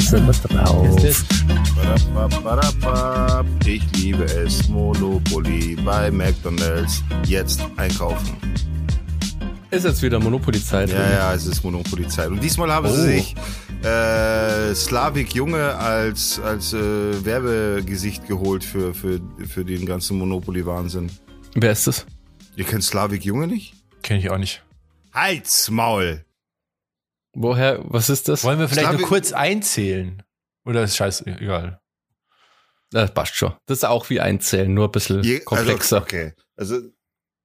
sind wir drauf. Ich liebe es, Monopoly bei McDonalds. Jetzt einkaufen. Ist jetzt wieder Monopoly-Zeit. Ja, ja, es ist Monopoly-Zeit. Und diesmal haben Oh. sie sich äh, Slavik Junge als, als äh, Werbegesicht geholt für, für, für den ganzen Monopoly-Wahnsinn. Wer ist das? Ihr kennt Slavik Junge nicht? Kenne ich auch nicht. Halt's Maul! Woher, was ist das? Wollen wir vielleicht nur kurz einzählen? Oder ist scheiße, egal. Das passt schon. Das ist auch wie einzählen, nur ein bisschen Je- komplexer. Also, okay. Also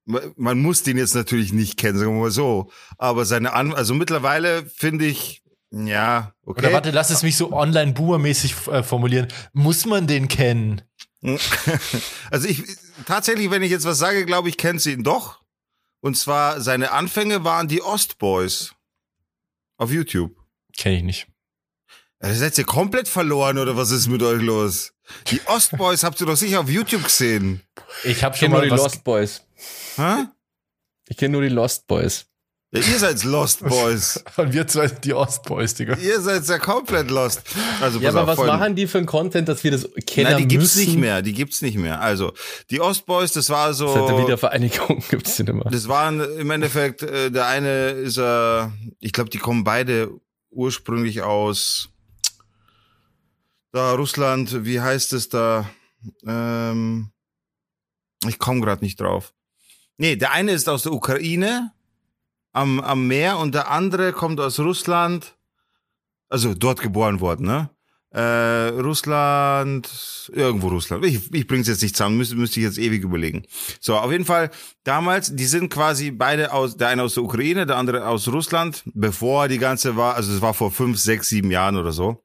man man muss den jetzt natürlich nicht kennen, sagen wir mal so. Aber seine An also mittlerweile finde ich, ja, okay. Oder warte, lass es mich so online-boomer-mäßig äh, formulieren. Muss man den kennen? Also ich tatsächlich, wenn ich jetzt was sage, glaube ich, kennt sie ihn doch. Und zwar seine Anfänge waren die Ostboys auf YouTube. Kenne ich nicht. Ja, seid ihr komplett verloren oder was ist mit euch los? Die Ostboys habt ihr doch sicher auf YouTube gesehen. Ich habe Ich schon kenne nur mal die Lost Boys. Hä? Ich kenne nur die Lost Boys. Ja, ihr seid Lost Boys. Und wir zwei sind die Ostboys, Digga. ihr seid ja komplett Lost. Also Ja, aber auf, was Freunde. machen die für einen Content, dass wir das kennen Nein, die gibt's müssen? nicht mehr. Die gibt's nicht mehr. Also die Ostboys, das war so. Seit der Wiedervereinigung gibt's die nicht mehr. Das waren im Endeffekt, äh, der eine ist äh, ich glaube, die kommen beide ursprünglich aus da Russland, wie heißt es da? Ähm, ich komme gerade nicht drauf. Nee, der eine ist aus der Ukraine am, am Meer und der andere kommt aus Russland, also dort geboren worden, ne? Äh, Russland, irgendwo Russland. Ich, ich bring's jetzt nicht zusammen, müsste, müsste ich jetzt ewig überlegen. So, auf jeden Fall, damals, die sind quasi beide aus, der eine aus der Ukraine, der andere aus Russland, bevor die ganze war, also es war vor fünf, sechs, sieben Jahren oder so,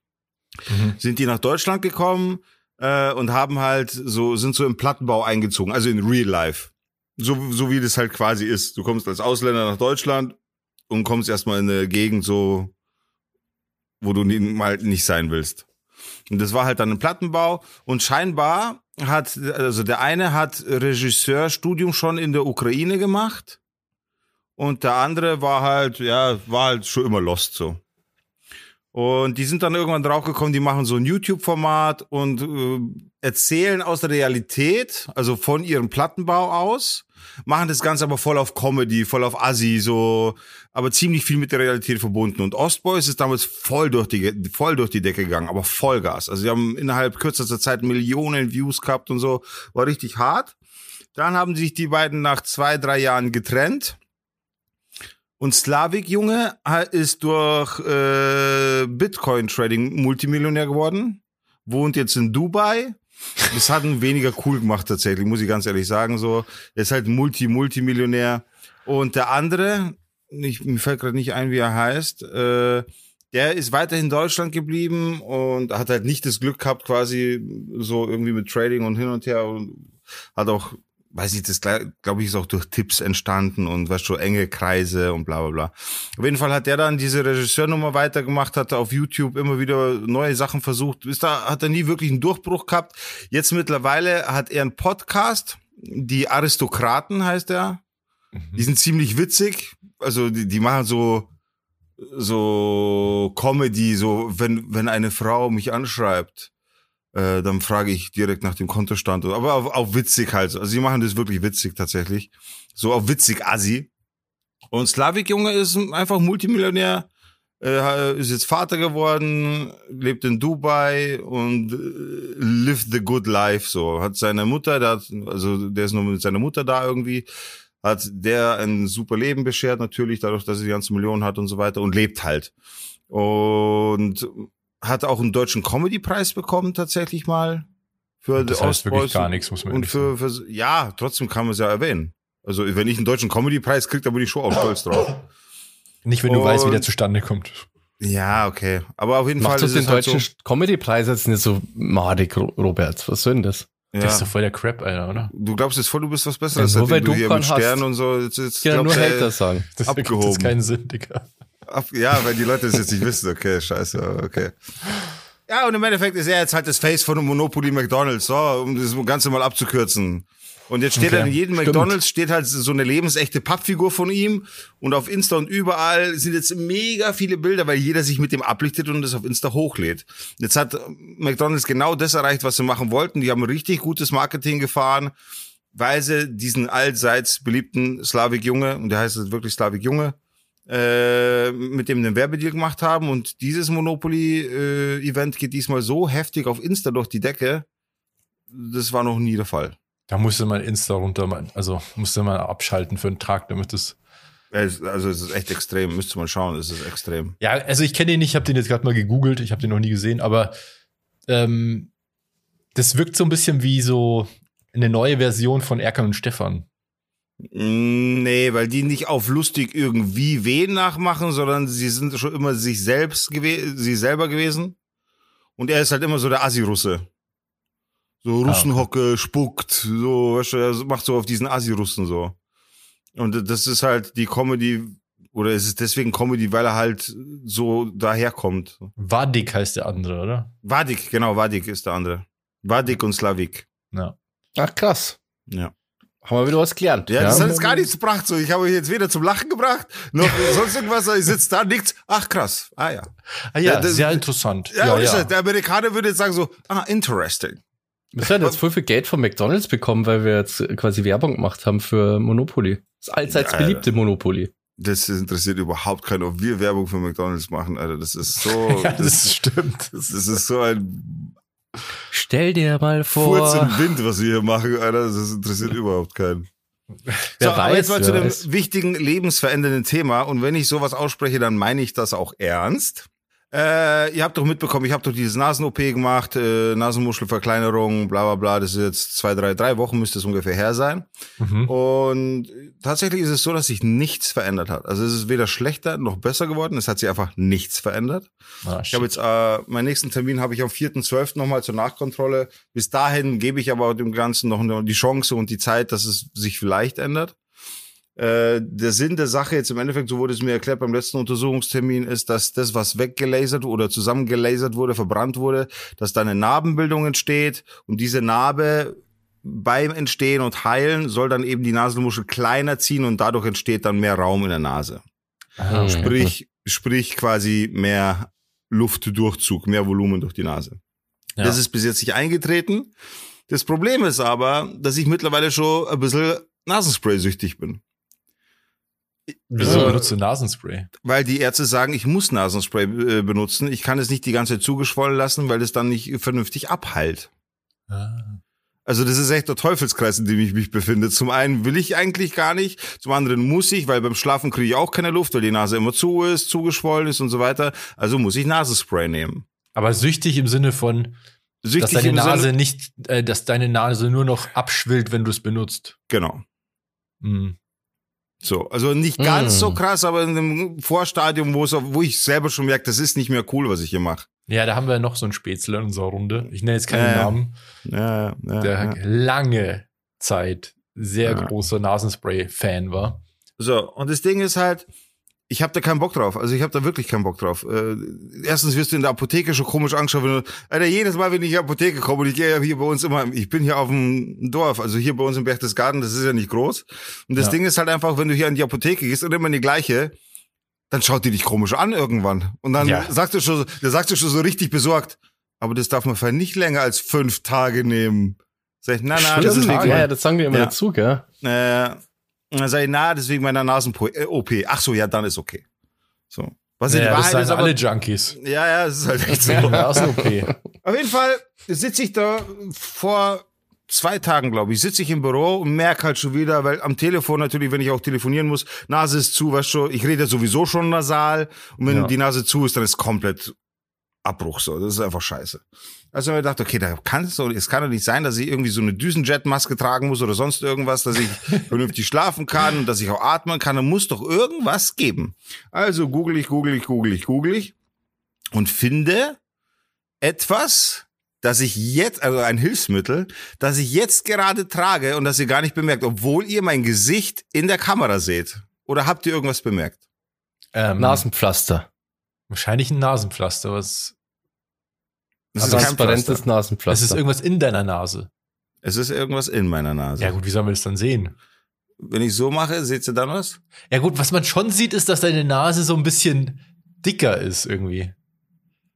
Mhm. sind die nach Deutschland gekommen äh, und haben halt so, sind so im Plattenbau eingezogen, also in Real Life. So, so wie das halt quasi ist. Du kommst als Ausländer nach Deutschland und kommst erstmal in eine Gegend so, wo du nie- mal nicht sein willst. Und das war halt dann ein Plattenbau und scheinbar hat, also der eine hat Regisseurstudium schon in der Ukraine gemacht und der andere war halt, ja, war halt schon immer lost so. Und die sind dann irgendwann draufgekommen, die machen so ein YouTube-Format und äh, erzählen aus der Realität, also von ihrem Plattenbau aus, machen das Ganze aber voll auf Comedy, voll auf Assi, so, aber ziemlich viel mit der Realität verbunden. Und Ostboys ist damals voll durch die, voll durch die Decke gegangen, aber Vollgas. Also sie haben innerhalb kürzester Zeit Millionen Views gehabt und so, war richtig hart. Dann haben sich die beiden nach zwei, drei Jahren getrennt. Und Slavik Junge ist durch äh, Bitcoin-Trading Multimillionär geworden, wohnt jetzt in Dubai. Das hat ihn weniger cool gemacht tatsächlich, muss ich ganz ehrlich sagen. So, er ist halt Multi-Multimillionär. Und der andere, ich, mir fällt gerade nicht ein, wie er heißt, äh, der ist weiterhin in Deutschland geblieben und hat halt nicht das Glück gehabt, quasi so irgendwie mit Trading und hin und her und hat auch, weiß ich, das glaube ich ist auch durch Tipps entstanden und weißt schon enge Kreise und bla bla bla. Auf jeden Fall hat der dann diese Regisseurnummer weitergemacht, hat auf YouTube immer wieder neue Sachen versucht. Ist da hat er nie wirklich einen Durchbruch gehabt. Jetzt mittlerweile hat er einen Podcast, die Aristokraten heißt er. Die sind ziemlich witzig. Also die, die machen so so Comedy, so wenn wenn eine Frau mich anschreibt, äh, dann frage ich direkt nach dem Kontostand. Aber auf, auf witzig halt. Also sie machen das wirklich witzig tatsächlich. So auf witzig assi. Und Slavik Junge ist einfach Multimillionär, äh, ist jetzt Vater geworden, lebt in Dubai und äh, live the good life. So hat seine Mutter, der hat, also der ist nur mit seiner Mutter da irgendwie, hat der ein super Leben beschert natürlich dadurch, dass er die ganze Millionen hat und so weiter und lebt halt und hat auch einen deutschen Comedy-Preis bekommen tatsächlich mal für Das heißt wirklich Ostboys gar nichts, muss man und für, für ja trotzdem kann man es ja erwähnen. Also wenn ich einen deutschen Comedy-Preis kriege, dann bin ich schon auch stolz drauf. Nicht, wenn du weißt, wie der Und- zustande kommt. Ja, okay. Aber auf jeden Macht Fall das ist den es halt deutschen so. Comedy-Preis jetzt nicht so madig, Ro- Robert? Was soll denn das? Das ist Ja. doch voll der Crap, Alter, oder? Du glaubst jetzt voll, du bist was Besseres, Ja, nur weil du hier mit hast. Sternen und so. Jetzt, jetzt Ich kann ja nur glaubst du, Hater sagen. Das ergibt Abgehoben. jetzt keinen Sinn, Digga. Ab, ja, weil die Leute das jetzt nicht wissen. Okay, scheiße, okay. Ja, und im Endeffekt ist er jetzt halt das Face von Monopoly McDonalds, so, um das Ganze mal abzukürzen. Und jetzt steht Okay, dann in jedem stimmt. McDonalds steht halt so eine lebensechte Pappfigur von ihm und auf Insta und überall sind jetzt mega viele Bilder, weil jeder sich mit dem ablichtet und das auf Insta hochlädt. Jetzt hat McDonalds genau das erreicht, was sie machen wollten. Die haben richtig gutes Marketing gefahren, weil sie diesen allseits beliebten Slavik Junge, und der heißt jetzt wirklich Slavik Junge, äh, mit dem einen Werbedeal gemacht haben und dieses Monopoly-Event geht diesmal so heftig auf Insta durch die Decke. Das war noch nie der Fall. Da musste man Insta runter, also musste man abschalten für einen Tag, damit es. Es- Also es ist echt extrem, müsste man schauen, es ist extrem. Ja, also ich kenne den nicht, ich habe den jetzt gerade mal gegoogelt, ich habe den noch nie gesehen, aber ähm, das wirkt so ein bisschen wie so eine neue Version von Erkan und Stefan. Nee, weil die nicht auf lustig irgendwie wen nachmachen, sondern sie sind schon immer sich selbst sie selber gewesen. Und er ist halt immer so der Assi-Russe. So Russenhocke, spuckt, so, weißt du, er macht so auf diesen Assi-Russen so. Und das ist halt die Comedy, oder es ist deswegen Comedy, weil er halt so daherkommt. Vadik heißt der andere, oder? Vadik, genau, Vadik ist der andere. Vadik und Slavik. Ja. Ach, krass. Ja. Haben wir wieder was gelernt. Ja, das hat jetzt gar nichts gebracht. So, ich habe euch jetzt weder zum Lachen gebracht, noch sonst irgendwas. Ich sitze da, nichts. Ach, krass. Ah ja. Ah ja, Ja, das- sehr interessant. Ja, das, der Amerikaner würde jetzt sagen so, ah, interesting. Wir haben jetzt voll viel Geld von McDonalds bekommen, weil wir jetzt quasi Werbung gemacht haben für Monopoly. Das allseits Ja, beliebte Monopoly. Das interessiert überhaupt keinen, ob wir Werbung für McDonalds machen, Alter. Das ist so, ja, das, das stimmt. das ist so ein Stell dir mal Furz vor. im Wind, was wir hier machen, Alter. Das interessiert überhaupt keinen. Wer so, aber weiß, jetzt mal zu dem weiß. wichtigen, lebensverändernden Thema. Und wenn ich sowas ausspreche, dann meine ich das auch ernst. Äh, ihr habt doch mitbekommen, ich habe doch dieses Nasen-OP gemacht, äh, Nasenmuschelverkleinerung, bla bla bla. Das ist jetzt zwei, drei, drei Wochen müsste es ungefähr her sein. Mhm. Und tatsächlich ist es so, dass sich nichts verändert hat. Also es ist weder schlechter noch besser geworden. Es hat sich einfach nichts verändert. Ah, Ich habe jetzt äh, meinen nächsten Termin habe ich am 4.12. nochmal zur Nachkontrolle. Bis dahin gebe ich aber dem Ganzen noch die Chance und die Zeit, dass es sich vielleicht ändert. Äh, der Sinn der Sache jetzt im Endeffekt, so wurde es mir erklärt beim letzten Untersuchungstermin, ist, dass das, was weggelasert oder zusammengelasert wurde, verbrannt wurde, dass da eine Narbenbildung entsteht und diese Narbe beim Entstehen und Heilen soll dann eben die Nasenmuschel kleiner ziehen und dadurch entsteht dann mehr Raum in der Nase. Ah, okay. Sprich, sprich quasi mehr Luftdurchzug, mehr Volumen durch die Nase. Ja. Das ist bis jetzt nicht eingetreten. Das Problem ist aber, dass ich mittlerweile schon ein bisschen Nasenspray-süchtig bin. Wieso Ja. benutzt du Nasenspray? Weil die Ärzte sagen, ich muss Nasenspray äh, benutzen. Ich kann es nicht die ganze Zeit zugeschwollen lassen, weil es dann nicht vernünftig abheilt. Ah. Also das ist echt der Teufelskreis, in dem ich mich befinde. Zum einen will ich eigentlich gar nicht, zum anderen muss ich, weil beim Schlafen kriege ich auch keine Luft, weil die Nase immer zu ist, zugeschwollen ist und so weiter. Also muss ich Nasenspray nehmen. Aber süchtig im Sinne von, dass Süchtig deine im Sinne- Nase nicht, äh, dass deine Nase nur noch abschwillt, wenn du es benutzt. Genau. Hm. So, also nicht ganz Mm. so krass, aber in einem Vorstadium, wo es, wo ich selber schon merke, das ist nicht mehr cool, was ich hier mache. Ja, da haben wir noch so einen Spätzle in unserer Runde. Ich nenne jetzt keinen ja. Namen. Ja, ja, Der ja. lange Zeit sehr großer Nasenspray-Fan war. So, und das Ding ist halt, ich habe da keinen Bock drauf. Also ich habe da wirklich keinen Bock drauf. Äh, erstens wirst du in der Apotheke schon komisch angeschaut, wenn du, Alter, jedes Mal, wenn ich in die Apotheke komme, und ich gehe ja hier bei uns immer, ich bin hier auf dem Dorf, also hier bei uns im Berchtesgaden, das ist ja nicht groß. Und das Ja. Ding ist halt einfach, wenn du hier in die Apotheke gehst und immer in die gleiche, dann schaut die dich komisch an irgendwann. Und dann Ja. sagst du schon, der sagst du schon so richtig besorgt, aber das darf man vielleicht nicht länger als fünf Tage nehmen. Sag ich, na, na, das ist wegen, ja, das sagen die immer Ja. dazu, gell? äh, und dann sag ich, na, deswegen meiner Nasen-OP. Ach so, ja, dann ist okay. So. Was in Ja, das Wahrheit sagen ist aber, alle Junkies. ja, ja, es ist halt echt so. Nasen-OP. Auf jeden Fall sitze ich da vor zwei Tagen, glaube ich, sitze ich im Büro und merke halt schon wieder, weil am Telefon natürlich, wenn ich auch telefonieren muss, Nase ist zu, weißt du, ich rede sowieso schon nasal und wenn Ja. die Nase zu ist, dann ist komplett Abbruch so. Das ist einfach scheiße. Also habe ich gedacht, okay, da kann es doch, es kann doch nicht sein, dass ich irgendwie so eine Düsenjet-Maske tragen muss oder sonst irgendwas, dass ich vernünftig schlafen kann und dass ich auch atmen kann. Da muss doch irgendwas geben. Also google ich, google ich, google ich, google ich und finde etwas, das ich jetzt, also ein Hilfsmittel, das ich jetzt gerade trage und das ihr gar nicht bemerkt, obwohl ihr mein Gesicht in der Kamera seht. Oder habt ihr irgendwas bemerkt? Ähm, Nasenpflaster. Wahrscheinlich ein Nasenpflaster, was. Es ist kein Transparentes Pflaster. Nasenpflaster. Das ist irgendwas in deiner Nase. Es ist irgendwas in meiner Nase. Ja gut, wie sollen wir das dann sehen? Wenn ich so mache, seht ihr dann was? Ja gut, was man schon sieht, ist, dass deine Nase so ein bisschen dicker ist irgendwie.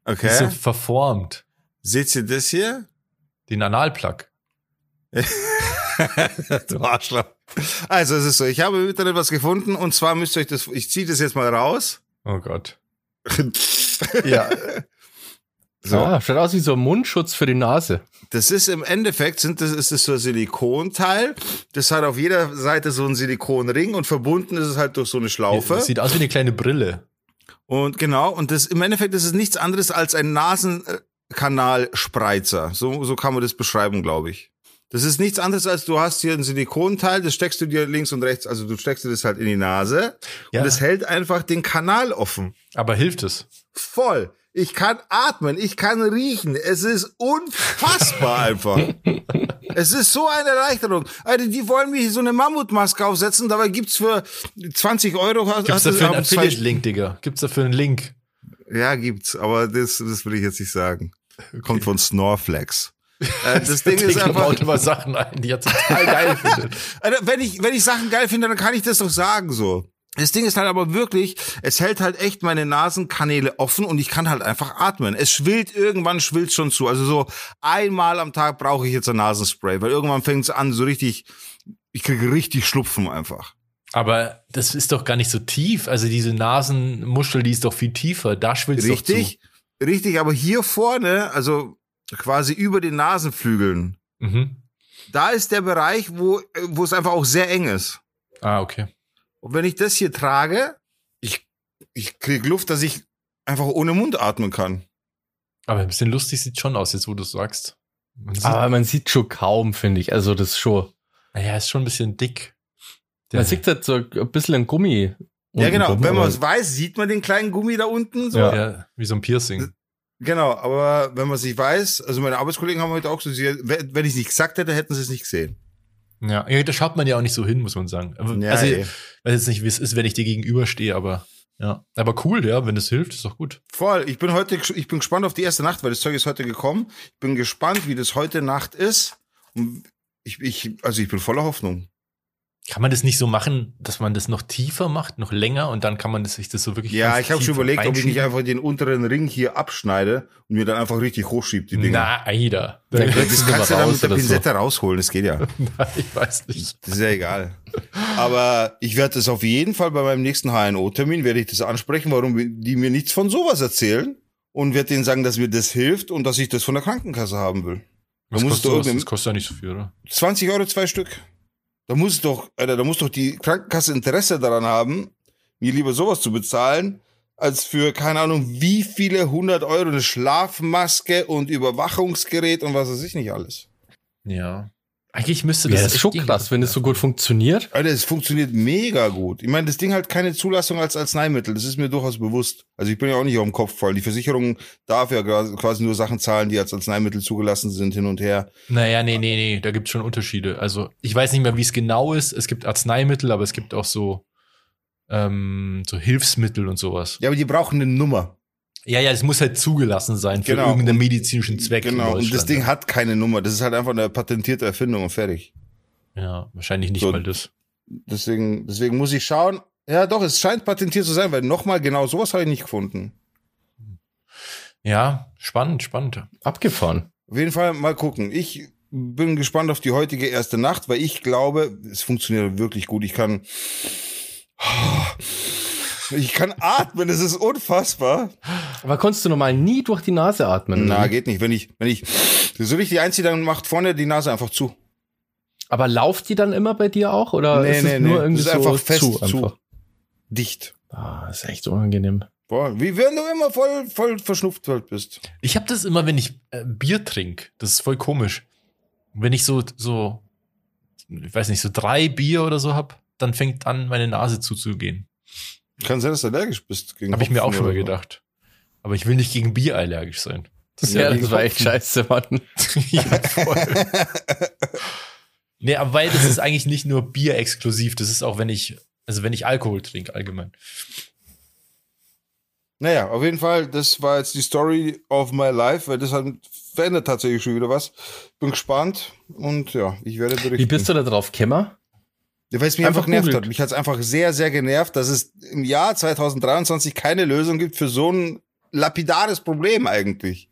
Okay. Ist so verformt. Seht ihr das hier? Den Analplug. du Arschloch. Also es ist so, ich habe im Internet was gefunden und zwar müsst ihr euch das, ich ziehe das jetzt mal raus. Oh Gott. ja. So, Ah, schaut aus wie so ein Mundschutz für die Nase. das ist im Endeffekt, sind das, ist das so ein Silikonteil. Das hat auf jeder Seite so einen Silikonring und verbunden ist es halt durch so eine Schlaufe. Das sieht aus wie eine kleine Brille. Und genau, und das im Endeffekt ist es nichts anderes als ein Nasenkanalspreizer. So, so kann man das beschreiben, glaube ich. Das ist nichts anderes als du hast hier ein Silikonteil, das steckst du dir links und rechts, also du steckst dir das halt in die Nase Ja. und es hält einfach den Kanal offen. Aber hilft es? Voll. Ich kann atmen, ich kann riechen. Es ist unfassbar einfach. es ist so eine Erleichterung. Alter, die wollen mir so eine Mammutmaske aufsetzen, dabei gibt's für 20 Euro. Gibt's dafür einen Affiliate-Link, Digga? Gibt's dafür einen Link? Ja, gibt's, aber das, das will ich jetzt nicht sagen. Kommt von Snorflex. Äh, das Ding ist einfach, baut immer Sachen ein, die er total geil findet. Alter, wenn ich, wenn ich Sachen geil finde, dann kann ich das doch sagen so. Das Ding ist halt aber wirklich, es hält halt echt meine Nasenkanäle offen und ich kann halt einfach atmen. Es schwillt, irgendwann schwillt schon zu. Also so einmal am Tag brauche ich jetzt ein Nasenspray, weil irgendwann fängt es an, so richtig, ich kriege richtig Schlupfen einfach. Aber das ist doch gar nicht so tief. Also diese Nasenmuschel, die ist doch viel tiefer. Da schwillt Richtig, richtig, aber hier vorne, also quasi über den Nasenflügeln, doch zu. Mhm. da ist der Bereich, wo, wo es einfach auch sehr eng ist. Ah, okay. Und wenn ich das hier trage, ich, ich krieg Luft, dass ich einfach ohne Mund atmen kann. Aber ein bisschen lustig sieht schon aus, jetzt wo du es sagst. Man sieht, Aber man sieht schon kaum, finde ich. Also das ist schon. naja, ist schon ein bisschen dick. Man sieht halt so ein bisschen ein Gummi. ja, genau. unten Wenn man es weiß, sieht man den kleinen Gummi da unten. So. Ja. ja, wie so ein Piercing. Genau, aber wenn man es nicht weiß, also meine Arbeitskollegen haben heute auch so, wenn ich es nicht gesagt hätte, hätten sie es nicht gesehen. Ja, ja, da schaut man ja auch nicht so hin, muss man sagen. Ja, also, ich weiß jetzt nicht, wie es ist, wenn ich dir gegenüberstehe, aber ja. Aber cool, ja, wenn es hilft, ist doch gut. Voll. Ich bin heute, ich bin gespannt auf die erste Nacht, weil das Zeug ist heute gekommen. Ich bin gespannt, wie das heute Nacht ist. Und ich, ich, also ich bin voller Hoffnung. Kann man das nicht so machen, dass man das noch tiefer macht, noch länger und dann kann man das, sich das so wirklich. Ja, ich habe schon überlegt, ob ich nicht einfach den unteren Ring hier abschneide und mir dann einfach richtig hochschiebe, die Dinger. Na, Aida. Dann das kannst du mal dann raus mit der oder so. Rausholen, das geht ja. ich weiß nicht. Das ist ja egal. Aber ich werde das auf jeden Fall bei meinem nächsten HNO-Termin, werde ich das ansprechen, warum die mir nichts von sowas erzählen und werde denen sagen, dass mir das hilft und dass ich das von der Krankenkasse haben will. Da Das muss kostet, irgendein- das kostet ja nicht so viel, oder? 20 Euro zwei Stück. Da muss doch, Alter, da muss doch die Krankenkasse Interesse daran haben, mir lieber sowas zu bezahlen, als für, keine Ahnung, wie viele hundert Euro eine Schlafmaske und Überwachungsgerät und was weiß ich nicht alles. Ja. Eigentlich müsste Ja, das. das ist schon krass, wenn es so gut funktioniert. Alter, es funktioniert mega gut. Ich meine, das Ding hat keine Zulassung als Arzneimittel. Das ist mir durchaus bewusst. Also ich bin ja auch nicht auf dem Kopf voll. Die Versicherung darf ja quasi nur Sachen zahlen, die als Arzneimittel zugelassen sind, hin und her. Naja, nee, nee, nee, da gibt es schon Unterschiede. Also, ich weiß nicht mehr, wie es genau ist. Es gibt Arzneimittel, aber es gibt auch so, ähm, so Hilfsmittel und sowas. Ja, aber die brauchen eine Nummer. Ja, ja, es muss halt zugelassen sein für Genau. irgendeinen medizinischen Zweck. Genau. Und das. Ding hat keine Nummer. Das ist halt einfach eine patentierte Erfindung und fertig. Ja, wahrscheinlich nicht So. mal das. Deswegen, deswegen muss ich schauen. Ja, doch, es scheint patentiert zu sein, weil nochmal genau sowas habe ich nicht gefunden. Ja, spannend, spannend. Abgefahren. Auf jeden Fall mal gucken. Ich bin gespannt auf die heutige erste Nacht, weil ich glaube, es funktioniert wirklich gut. Ich kann, ich kann atmen. Es ist unfassbar. Aber konntest du normal nie durch die Nase atmen? Na, oder? geht nicht. Wenn ich, wenn ich so richtig einziehe, dann macht vorne die Nase einfach zu. Aber lauft die dann immer bei dir auch? Oder Nee, ist nee, es nur nee. irgendwie Das ist so einfach fest zu? zu. Einfach? Dicht. Ah, ist echt unangenehm. Boah, wie wenn du immer voll, voll verschnupft halt bist. Ich habe das immer, wenn ich äh, Bier trinke. Das ist voll komisch. Wenn ich so, so, ich weiß nicht, so drei Bier oder so hab, dann fängt an, meine Nase zuzugehen. Kann sein, dass du allergisch bist. gegen Habe ich mir auch schon mal gedacht. Aber ich will nicht gegen Bier allergisch sein. Das ist Ja, das war echt scheiße, Mann. ja, voll. nee, aber weil das ist eigentlich nicht nur Bier exklusiv, das ist auch, wenn ich, also wenn ich Alkohol trinke allgemein. Naja, auf jeden Fall, das war jetzt die Story of my life, weil das hat verändert tatsächlich schon wieder was. Bin gespannt und ja, ich werde berichten. Wie bist du da drauf, Kämmer? Ja, weil es mich einfach, Einfach genervt googelt. hat. Mich hat es einfach sehr, sehr genervt, dass es im Jahr 2023 keine Lösung gibt für so ein lapidares Problem eigentlich.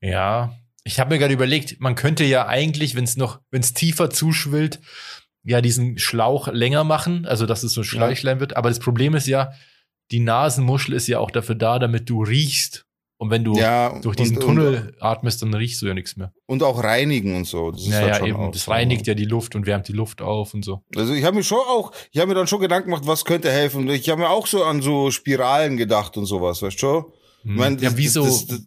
Ja, ich habe mir gerade überlegt, man könnte ja eigentlich, wenn es noch, wenn es tiefer zuschwillt, ja diesen Schlauch länger machen, also dass es so Schleichleim wird. Aber das Problem ist ja, die Nasenmuschel ist ja auch dafür da, damit du riechst. Und wenn du Ja, durch diesen und, Tunnel atmest, dann riechst du ja nichts mehr. Und, und auch reinigen und so. Das ist Ja, halt ja, eben. auch Das reinigt ja die Luft und wärmt die Luft auf und so. Also ich habe mir schon auch, ich habe mir dann schon Gedanken gemacht, was könnte helfen. Ich habe mir auch so an so Spiralen gedacht und sowas, weißt du schon? Ich mein, ja, das- wie so das- das-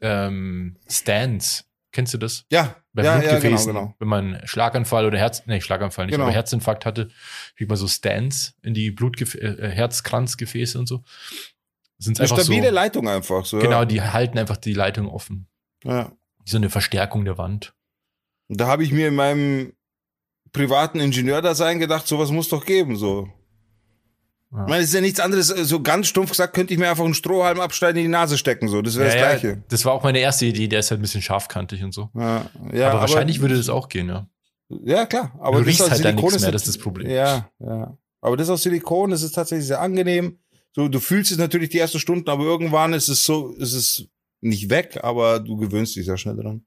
ähm, Stands. Kennst du das? Ja, Bei ja, ja, genau, genau. wenn man Schlaganfall oder Herz, nee, Schlaganfall nicht, Genau. aber Herzinfarkt hatte, kriegt man so Stands in die Blutgef äh, Herzkranzgefäße und so. Das sind Eine einfach stabile so, Leitung einfach so. genau, ja. die halten einfach die Leitung offen. Ja. Wie so eine Verstärkung der Wand. Und da habe ich mir in meinem privaten Ingenieurdasein gedacht, sowas muss doch geben, so. Ja. Ich meine, es ist ja nichts anderes, so ganz stumpf gesagt, könnte ich mir einfach einen Strohhalm abschneiden in die Nase stecken, so. Das wäre Ja, das ja, Gleiche. das war auch meine erste Idee, der ist halt ein bisschen scharfkantig und so. Ja, ja, aber, wahrscheinlich würde das auch gehen, ja. Ja, klar. Aber du das riechst halt Silikon nichts mehr, ist- das ist das Problem. Ja, ja. Aber das aus Silikon, das ist tatsächlich sehr angenehm. So, du fühlst es natürlich die ersten Stunden, aber irgendwann ist es so, ist es nicht weg, aber du gewöhnst dich sehr schnell dran.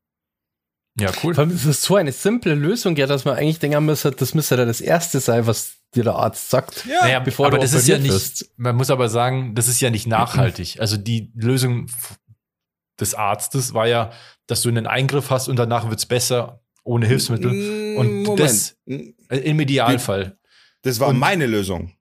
Ja, cool. Vor allem ist es so eine simple Lösung, ja, dass man eigentlich denken müsste, das müsste ja das Erste sein, was dir der Arzt sagt. Ja, Naja, bevor aber du das ist ja nicht, wirst. man muss aber sagen, das ist ja nicht nachhaltig. Also die Lösung des Arztes war ja, dass du einen Eingriff hast und danach wird's besser ohne Hilfsmittel. Und Moment. das- Äh, Im Idealfall. Das war Und- meine Lösung.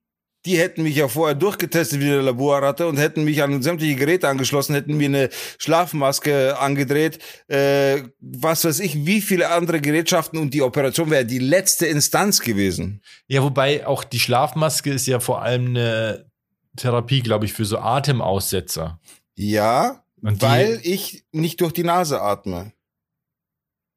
Die hätten mich ja vorher durchgetestet wie eine Laborratte und hätten mich an sämtliche Geräte angeschlossen, hätten mir eine Schlafmaske angedreht, äh, was weiß ich, wie viele andere Gerätschaften und die Operation wäre die letzte Instanz gewesen. Ja, wobei auch die Schlafmaske ist ja vor allem eine Therapie, glaube ich, für so Atemaussetzer. Ja, weil ich nicht durch die Nase atme.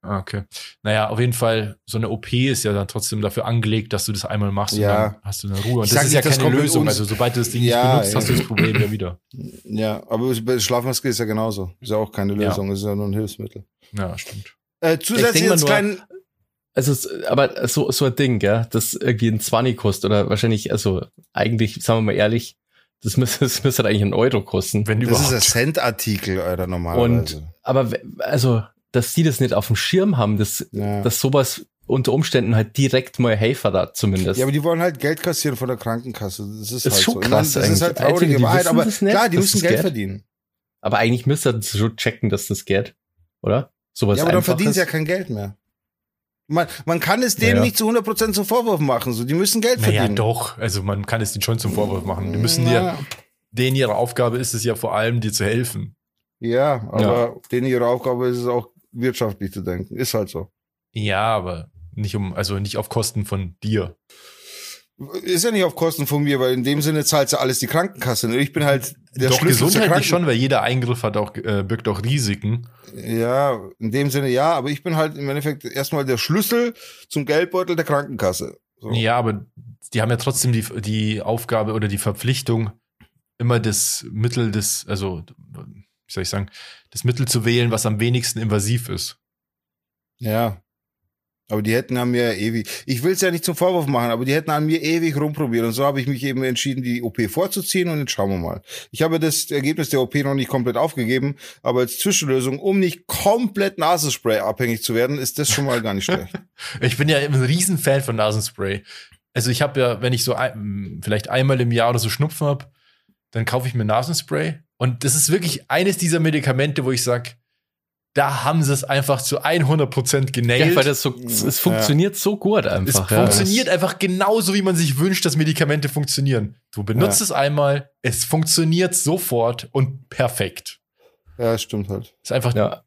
Ah, Okay. Naja, auf jeden Fall, so eine OP ist ja dann trotzdem dafür angelegt, dass du das einmal machst Ja. und dann hast du eine Ruhe. Und Ich das ist nicht, ja das keine Lösung. Also sobald du das Ding Ja, nicht benutzt, ja. hast du das Problem ja wieder. Ja, aber bei Schlafmaske ist ja genauso. Ist ja auch keine Ja. Lösung, ist ja nur ein Hilfsmittel. Ja, stimmt. Äh, zusätzlich jetzt kleinen, Also, aber so, so ein Ding, ja, das irgendwie ein 20 kostet oder wahrscheinlich, also eigentlich, sagen wir mal ehrlich, das müsste, das müsste eigentlich ein Euro kosten. Wenn das überhaupt. ist ein Cent-Artikel, Alter, normalerweise. Aber we- also, dass die das nicht auf dem Schirm haben, dass, ja. dass sowas unter Umständen halt direkt mal helfen da zumindest. Ja, aber die wollen halt Geld kassieren von der Krankenkasse. Das ist, Ist halt schon so. krass das ist halt eigentlich. traurige Alter, die Wahrheit, aber das nicht, klar, die müssen das Geld Geld- verdienen. aber eigentlich müsste sie schon checken, dass das geht, oder? Sowas ja, aber dann verdienen sie ja kein Geld mehr. Man, man kann es denen Ja. nicht zu 100% zum Vorwurf machen. So, die müssen Geld Naja, verdienen. doch. Also man kann es denen schon zum Vorwurf machen. Die müssen dir, Ja, denen ihre Aufgabe ist es ja vor allem, dir zu helfen. ja, aber denen ihre Aufgabe ist es auch wirtschaftlich zu denken. Ist halt so. Ja, aber nicht um, also nicht auf Kosten von dir. Ist ja nicht auf Kosten von mir, weil in dem Sinne zahlt ja alles die Krankenkasse. Und ich bin halt der Doch Schlüssel gesundheitlich schon, weil jeder Eingriff hat auch, äh, birgt auch Risiken. Ja, in dem Sinne ja, aber ich bin halt im Endeffekt erstmal der Schlüssel zum Geldbeutel der Krankenkasse. So. Ja, aber die haben ja trotzdem die, die Aufgabe oder die Verpflichtung, immer das Mittel des, also, wie soll ich sagen, das Mittel zu wählen, was am wenigsten invasiv ist. Ja. Aber die hätten an mir ewig, ich will es ja nicht zum Vorwurf machen, aber die hätten an mir ewig rumprobiert. Und so habe ich mich eben entschieden, die OP vorzuziehen und jetzt schauen wir mal. Ich habe das Ergebnis der OP noch nicht komplett aufgegeben, aber als Zwischenlösung, um nicht komplett Nasenspray abhängig zu werden, ist das schon mal gar nicht schlecht. Ich bin ja ein Riesenfan von Nasenspray. Also ich habe ja, wenn ich so ein, vielleicht einmal im Jahr oder so Schnupfen habe, dann kaufe ich mir Nasenspray. Und das ist wirklich eines dieser Medikamente, wo ich sag, da haben sie es einfach zu 100% genailt. ja, weil das so, es funktioniert so gut es einfach. ja. funktioniert einfach genauso, wie man sich wünscht, dass Medikamente funktionieren. Du benutzt Ja. es einmal, es funktioniert sofort und perfekt. Ja, stimmt halt. ist einfach Ja.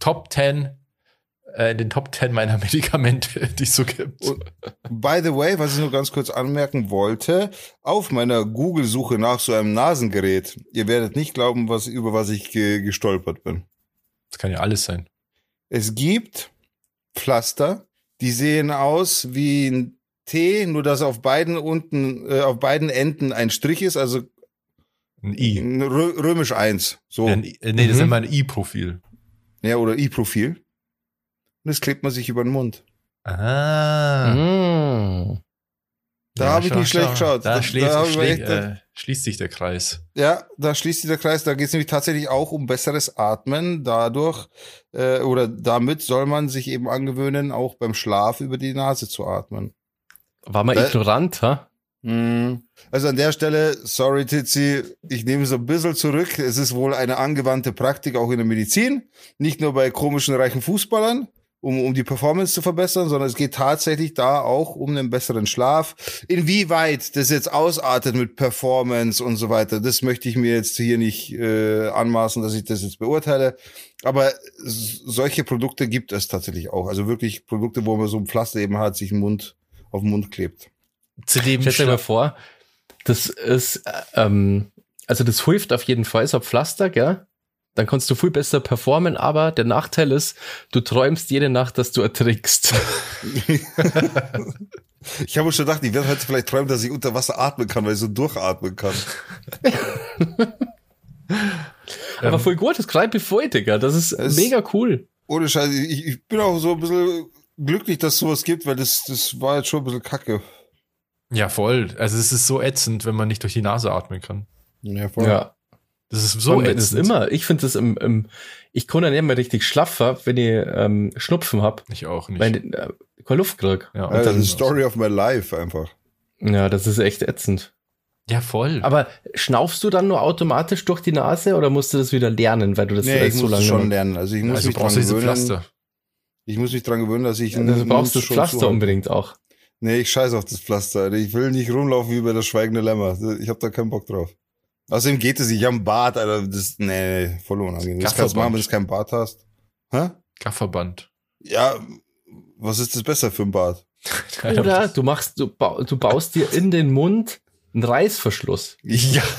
Top 10, äh, in den Top 10 meiner Medikamente, die es so gibt. Und- By the way, was ich nur ganz kurz anmerken wollte, auf meiner Google-Suche nach so einem Nasengerät, ihr werdet nicht glauben, was, über was ich ge gestolpert bin. Das kann ja alles sein. Es gibt Pflaster, die sehen aus wie ein T, nur dass auf beiden unten, äh, auf beiden Enden ein Strich ist, also Ein I. Rö Römisch 1. So. Ein, I- äh, nee, das Mhm. ist immer ein I-Profil. Ja, oder I-Profil. Und das klebt man sich über den Mund. Ah. Mm. Da hab ich nicht schlecht geschaut. Da, Da- schlägt, da schlägt, echt- äh, schließt sich der Kreis. Ja, da schließt sich der Kreis. Da geht es nämlich tatsächlich auch um besseres Atmen. Dadurch äh, oder damit soll man sich eben angewöhnen, auch beim Schlaf über die Nase zu atmen. War mal Da- ignorant, ha? Mhm. Also an der Stelle, sorry Tizi, ich nehme es ein bisschen zurück. Es ist wohl eine angewandte Praktik auch in der Medizin. Nicht nur bei komischen reichen Fußballern, um, um die Performance zu verbessern, sondern es geht tatsächlich da auch um einen besseren Schlaf. Inwieweit das jetzt ausartet mit Performance und so weiter, das möchte ich mir jetzt hier nicht äh, anmaßen, dass ich das jetzt beurteile. Aber solche Produkte gibt es tatsächlich auch. Also wirklich Produkte, wo man so ein Pflaster eben hat, sich im Mund auf den Mund klebt. Zu dem Stellt euch mal vor, das ist, äh, ähm, also das hilft auf jeden Fall, so ein Pflaster, gell? Dann kannst du viel besser performen, aber der Nachteil ist, du träumst jede Nacht, dass du ertrinkst. Ich habe schon gedacht, ich werde heute vielleicht träumen, dass ich unter Wasser atmen kann, weil ich so durchatmen kann. aber voll gut, das greift voll, Digga. Das ist Es- mega cool. Ohne Scheiße, ich, ich bin auch so ein bisschen glücklich, dass sowas gibt, weil das, das war jetzt schon ein bisschen kacke. Ja, voll. Also es ist so ätzend, wenn man nicht durch die Nase atmen kann. Ja, Ja. Das ist So so das ist ätzend. immer. Ich finde das im, im, ich kann nicht mehr richtig schlafen, wenn ich ähm, Schnupfen hab, Ich auch nicht. weil ich äh, keine Luft krieg. ja, und Also dann, Story of my life einfach. Ja, das ist echt ätzend. ja, voll. Aber schnaufst du dann nur automatisch durch die Nase oder musst du das wieder lernen, weil du das Nee, ich so muss lange das schon lernen. Also ich muss also mich dran brauchst gewöhnen. Pflaster. Ich muss mich dran gewöhnen, dass ich Ja, also brauchst du Mund das Pflaster unbedingt auch. Nee, ich scheiß auf das Pflaster. Ich will nicht rumlaufen wie bei der schweigende Lämmer. Ich habe da keinen Bock drauf. Außerdem geht es nicht. Ich habe einen Bart, Alter. Das, nee, nee, voll unangenehm. Das kannst du machen, wenn du keinen Bart hast. Hä? Gafferband. Ja, was ist das besser für ein Bart? Oder du machst, du, bau, du baust dir in den Mund einen Reißverschluss. Ja.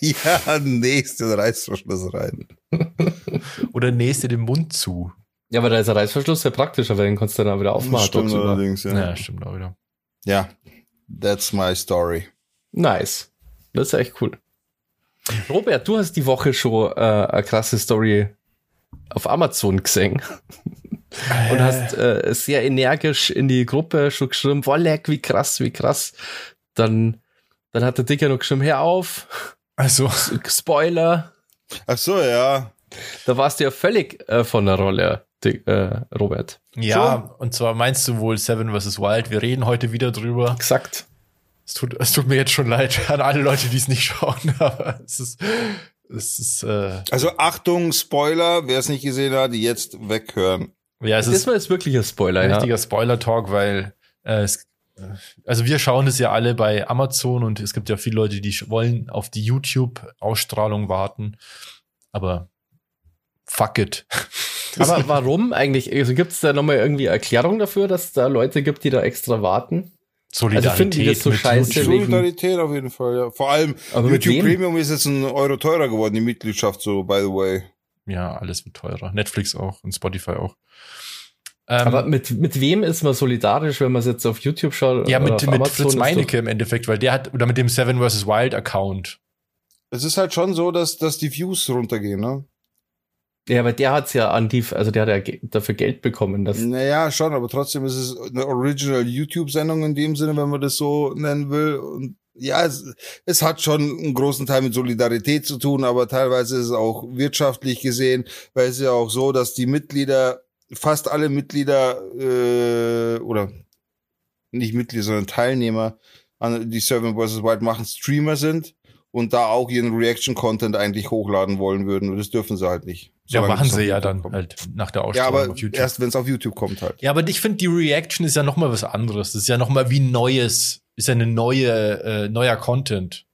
Ja, nächste Reißverschluss rein. Oder nächst dir den Mund zu. Ja, aber da ist ein Reißverschluss sehr praktischer, weil den kannst du dann wieder aufmachen. Stimmt tagsüber. allerdings, Ja, ja. stimmt auch wieder. Ja, that's my story. Nice. Das ist echt cool. Robert, du hast die Woche schon äh, eine krasse Story auf Amazon gesehen und hast äh, sehr energisch in die Gruppe schon geschrieben, boah, leck, wie krass, wie krass. Dann, dann hat der Dicker noch geschrieben, hör auf, Also, Spoiler. Ach so, ja. Da warst du ja völlig äh, von der Rolle, Dick, äh, Robert. ja, und zwar meinst du wohl Seven vs. Wild. Wir reden heute wieder drüber. Exakt. Es tut, es tut mir jetzt schon leid an alle Leute, die es nicht schauen, aber es ist, es ist, äh, Also Achtung, Spoiler, wer es nicht gesehen hat, jetzt weghören. ja, es ist Diesmal ist wirklich ein Spoiler, ein ja. richtiger Spoiler-Talk, weil äh, es, also wir schauen das ja alle bei Amazon und es gibt ja viele Leute, die wollen auf die YouTube-Ausstrahlung warten. Aber fuck it. Aber warum eigentlich? Also gibt es da nochmal irgendwie Erklärung dafür, dass es da Leute gibt, die da extra warten? Solidarität also finden die das so mit scheiße? Solidarität auf jeden Fall, ja. Vor allem, Aber mit YouTube wem? Premium ist jetzt ein Euro teurer geworden, die Mitgliedschaft, so, by the way. Ja, alles wird teurer. Netflix auch und Spotify auch. Ähm, Aber mit, mit wem ist man solidarisch, wenn man es jetzt auf YouTube schaut? ja, oder mit, mit Amazon? Fritz Meinecke im Endeffekt, weil der hat, oder mit dem Seven vs. Wild Account. Es ist halt schon so, dass, dass die Views runtergehen, ne? Ja, aber der hat's ja an die, also der hat ja dafür Geld bekommen. Das, Naja, schon, aber trotzdem ist es eine Original YouTube-Sendung in dem Sinne, wenn man das so nennen will. Und ja, es, es hat schon einen großen Teil mit Solidarität zu tun, aber teilweise ist es auch wirtschaftlich gesehen, weil es ja auch so, dass die Mitglieder, fast alle Mitglieder äh, oder nicht Mitglieder, sondern Teilnehmer an die Seven vs. Wild machen Streamer sind und da auch ihren Reaction-Content eigentlich hochladen wollen würden. Und das dürfen sie halt nicht. Ja, machen sie ja dann kommt. halt nach der Ja, Ausstrahlung aber auf YouTube. erst wenn es auf YouTube kommt halt. Ja, aber ich finde, die Reaction ist ja noch mal was anderes. Das ist ja noch mal wie neues, ist ja eine neue, äh, neuer Content.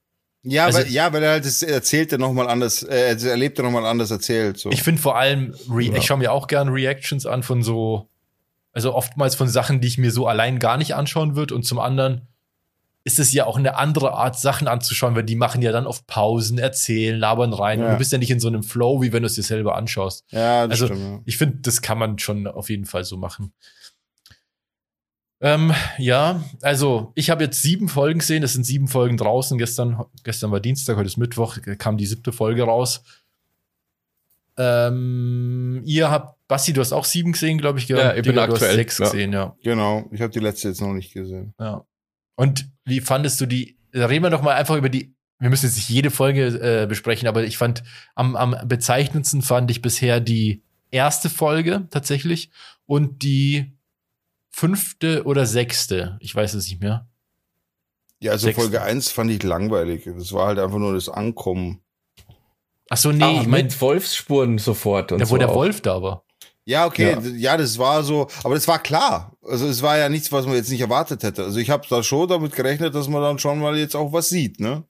Ja, Also- weil, ja, weil er halt das erzählte nochmal anders, äh, das erlebte nochmal anders erzählt. So. Ich finde vor allem, Re Ja. ich schaue mir auch gern Reactions an von so, also oftmals von Sachen, die ich mir so allein gar nicht anschauen würde. Und zum anderen ist es ja auch eine andere Art, Sachen anzuschauen, weil die machen ja dann oft Pausen, erzählen, labern rein. Und Ja. du bist ja nicht in so einem Flow, wie wenn du es dir selber anschaust. ja, das also- stimmt. Ich finde, das kann man schon auf jeden Fall so machen. Ähm, ja, also ich habe jetzt sieben Folgen gesehen. Es sind sieben Folgen draußen. Gestern, gestern war Dienstag, heute ist Mittwoch, kam die siebte Folge raus. Ähm, ihr habt, Basti, du hast auch sieben gesehen, glaube ich. Ja, ich bin Digga, du aktuell, hast sechs ja. gesehen, ja. Genau, ich habe die letzte jetzt noch nicht gesehen. ja. Und wie fandest du die? Da reden wir doch mal einfach über die. Wir müssen jetzt nicht jede Folge äh, besprechen, aber ich fand am, am bezeichnendsten fand ich bisher die erste Folge tatsächlich und die fünfte oder sechste. Ich weiß es nicht mehr. Ja, also Sechste. Folge 1 fand ich langweilig. Das war halt einfach nur das Ankommen. Ach so, nee, ah, ich meine, mit Wolfsspuren sofort und da so wo der auch. Wolf da war. Ja, okay, Ja. ja. das war so, aber das war klar. Also es war ja nichts, was man jetzt nicht erwartet hätte. Also ich habe da schon damit gerechnet, dass man dann schon mal jetzt auch was sieht, ne?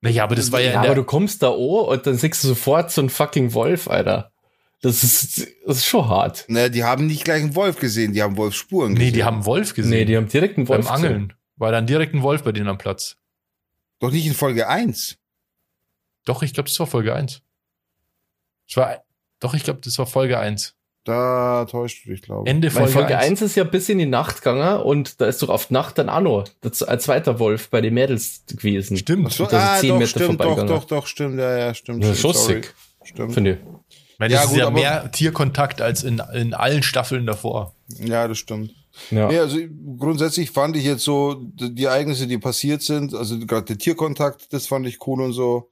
Naja, aber das war ja, Ja, aber der, du kommst da oh und dann siehst du sofort so einen fucking Wolf, Alter. Das ist, das ist schon hart. Naja, die haben nicht gleich einen Wolf gesehen, die haben Wolfsspuren nee, gesehen. die haben einen Wolf gesehen. Nee, die haben direkt einen Wolf beim Angeln. War dann direkt ein Wolf bei denen am Platz. Doch nicht in Folge 1. Doch, ich glaube, das war Folge 1. Das war, doch, ich glaube, das war Folge 1. Da täuscht du dich, glaube ich. Ende Weil Folge, Folge 1. 1 ist ja bis in die Nacht gegangen und da ist doch auf Nacht dann auch noch das, ein zweiter Wolf bei den Mädels gewesen. Stimmt. Ach so, ah, zehn doch, Meter stimmt, doch, doch, doch, stimmt, ja, ja, stimmt. Das ist schon sorry. sick, Stimmt. finde ich. Ich meine, Ja, das ist gut, ja mehr Tierkontakt als in, in allen Staffeln davor. Ja, das stimmt. Ja. Nee, also grundsätzlich fand ich jetzt so die Ereignisse, die passiert sind, also gerade der Tierkontakt, das fand ich cool und so.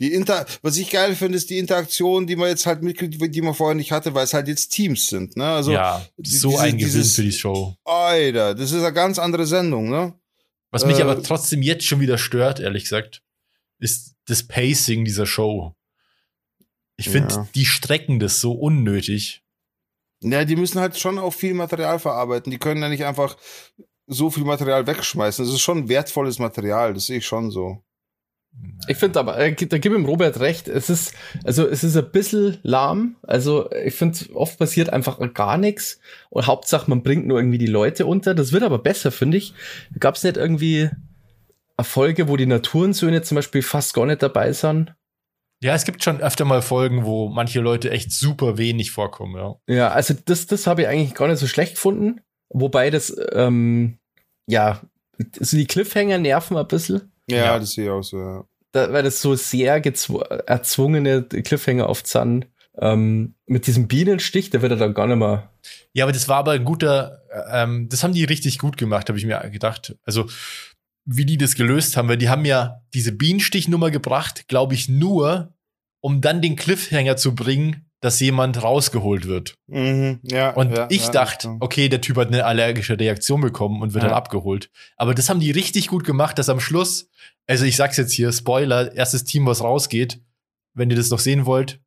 Die Inter was ich geil finde, ist die Interaktion, die man jetzt halt mitkriegt, die man vorher nicht hatte, weil es halt jetzt Teams sind. Ne? Also, ja, so diese- ein Gewinn für die Show. Alter, das ist eine ganz andere Sendung, ne? Was mich äh, aber trotzdem jetzt schon wieder stört, ehrlich gesagt, ist das Pacing dieser Show. Ich finde, Ja. die strecken das so unnötig. Ja, die müssen halt schon auch viel Material verarbeiten. Die können ja nicht einfach so viel Material wegschmeißen. Das ist schon wertvolles Material, das sehe ich schon so. Ich finde aber, äh, da gib ihm Robert recht, es ist, also es ist ein bisschen lahm. Also ich finde, oft passiert einfach gar nichts. Und Hauptsache, man bringt nur irgendwie die Leute unter. Das wird aber besser, finde ich. Gab es nicht irgendwie eine Folge, wo die Naturensöhne zum Beispiel fast gar nicht dabei sind? Ja, es gibt schon öfter mal Folgen, wo manche Leute echt super wenig vorkommen, ja. Ja, also das, das habe ich eigentlich gar nicht so schlecht gefunden. Wobei das, ähm, ja, so die Cliffhanger nerven ein bisschen. Ja, Ja. das sehe ich auch so, ja. da, weil das so sehr erzwungene Cliffhanger oft sind. Ähm, mit diesem Bienenstich, der wird ja dann gar nicht mehr. Ja, aber das war aber ein guter, ähm, das haben die richtig gut gemacht, habe ich mir gedacht. Also, wie die das gelöst haben, weil die haben ja diese Bienenstichnummer gebracht, glaube ich, nur, um dann den Cliffhanger zu bringen, dass jemand rausgeholt wird. Mhm, ja Und ja, ich ja, dachte, okay, der Typ hat eine allergische Reaktion bekommen und wird Ja. dann abgeholt. Aber das haben die richtig gut gemacht, dass am Schluss, also ich sag's jetzt hier, Spoiler, erstes Team, was rausgeht, wenn ihr das noch sehen wollt,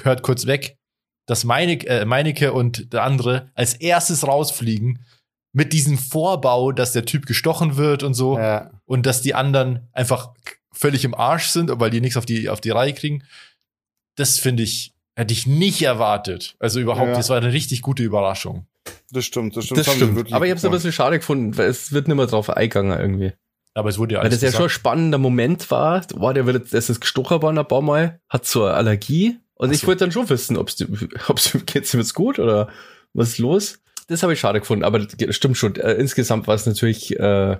hört kurz weg, dass Meinek, äh, Meinecke und der andere als erstes rausfliegen mit diesem Vorbau, dass der Typ gestochen wird und so Ja. und dass die anderen einfach völlig im Arsch sind, weil die nichts auf die, auf die Reihe kriegen. Das finde ich, hätte ich nicht erwartet. Also überhaupt, Ja. das war eine richtig gute Überraschung. Das stimmt, das stimmt. Das stimmt. wirklich Aber ich habe es ein bisschen schade gefunden, weil es wird nicht mehr drauf eingegangen irgendwie. Aber es wurde ja Weil alles das ja schon ein gesagt. spannender Moment war. Wow, der wird, das ist gestochen worden ein paar Mal, hat so eine Allergie. Und Ach ich so. wollte dann schon wissen, ob's, du- ob's, geht's ihm jetzt gut oder was ist los? Das habe ich schade gefunden, aber das stimmt schon. Äh, insgesamt war es natürlich, äh,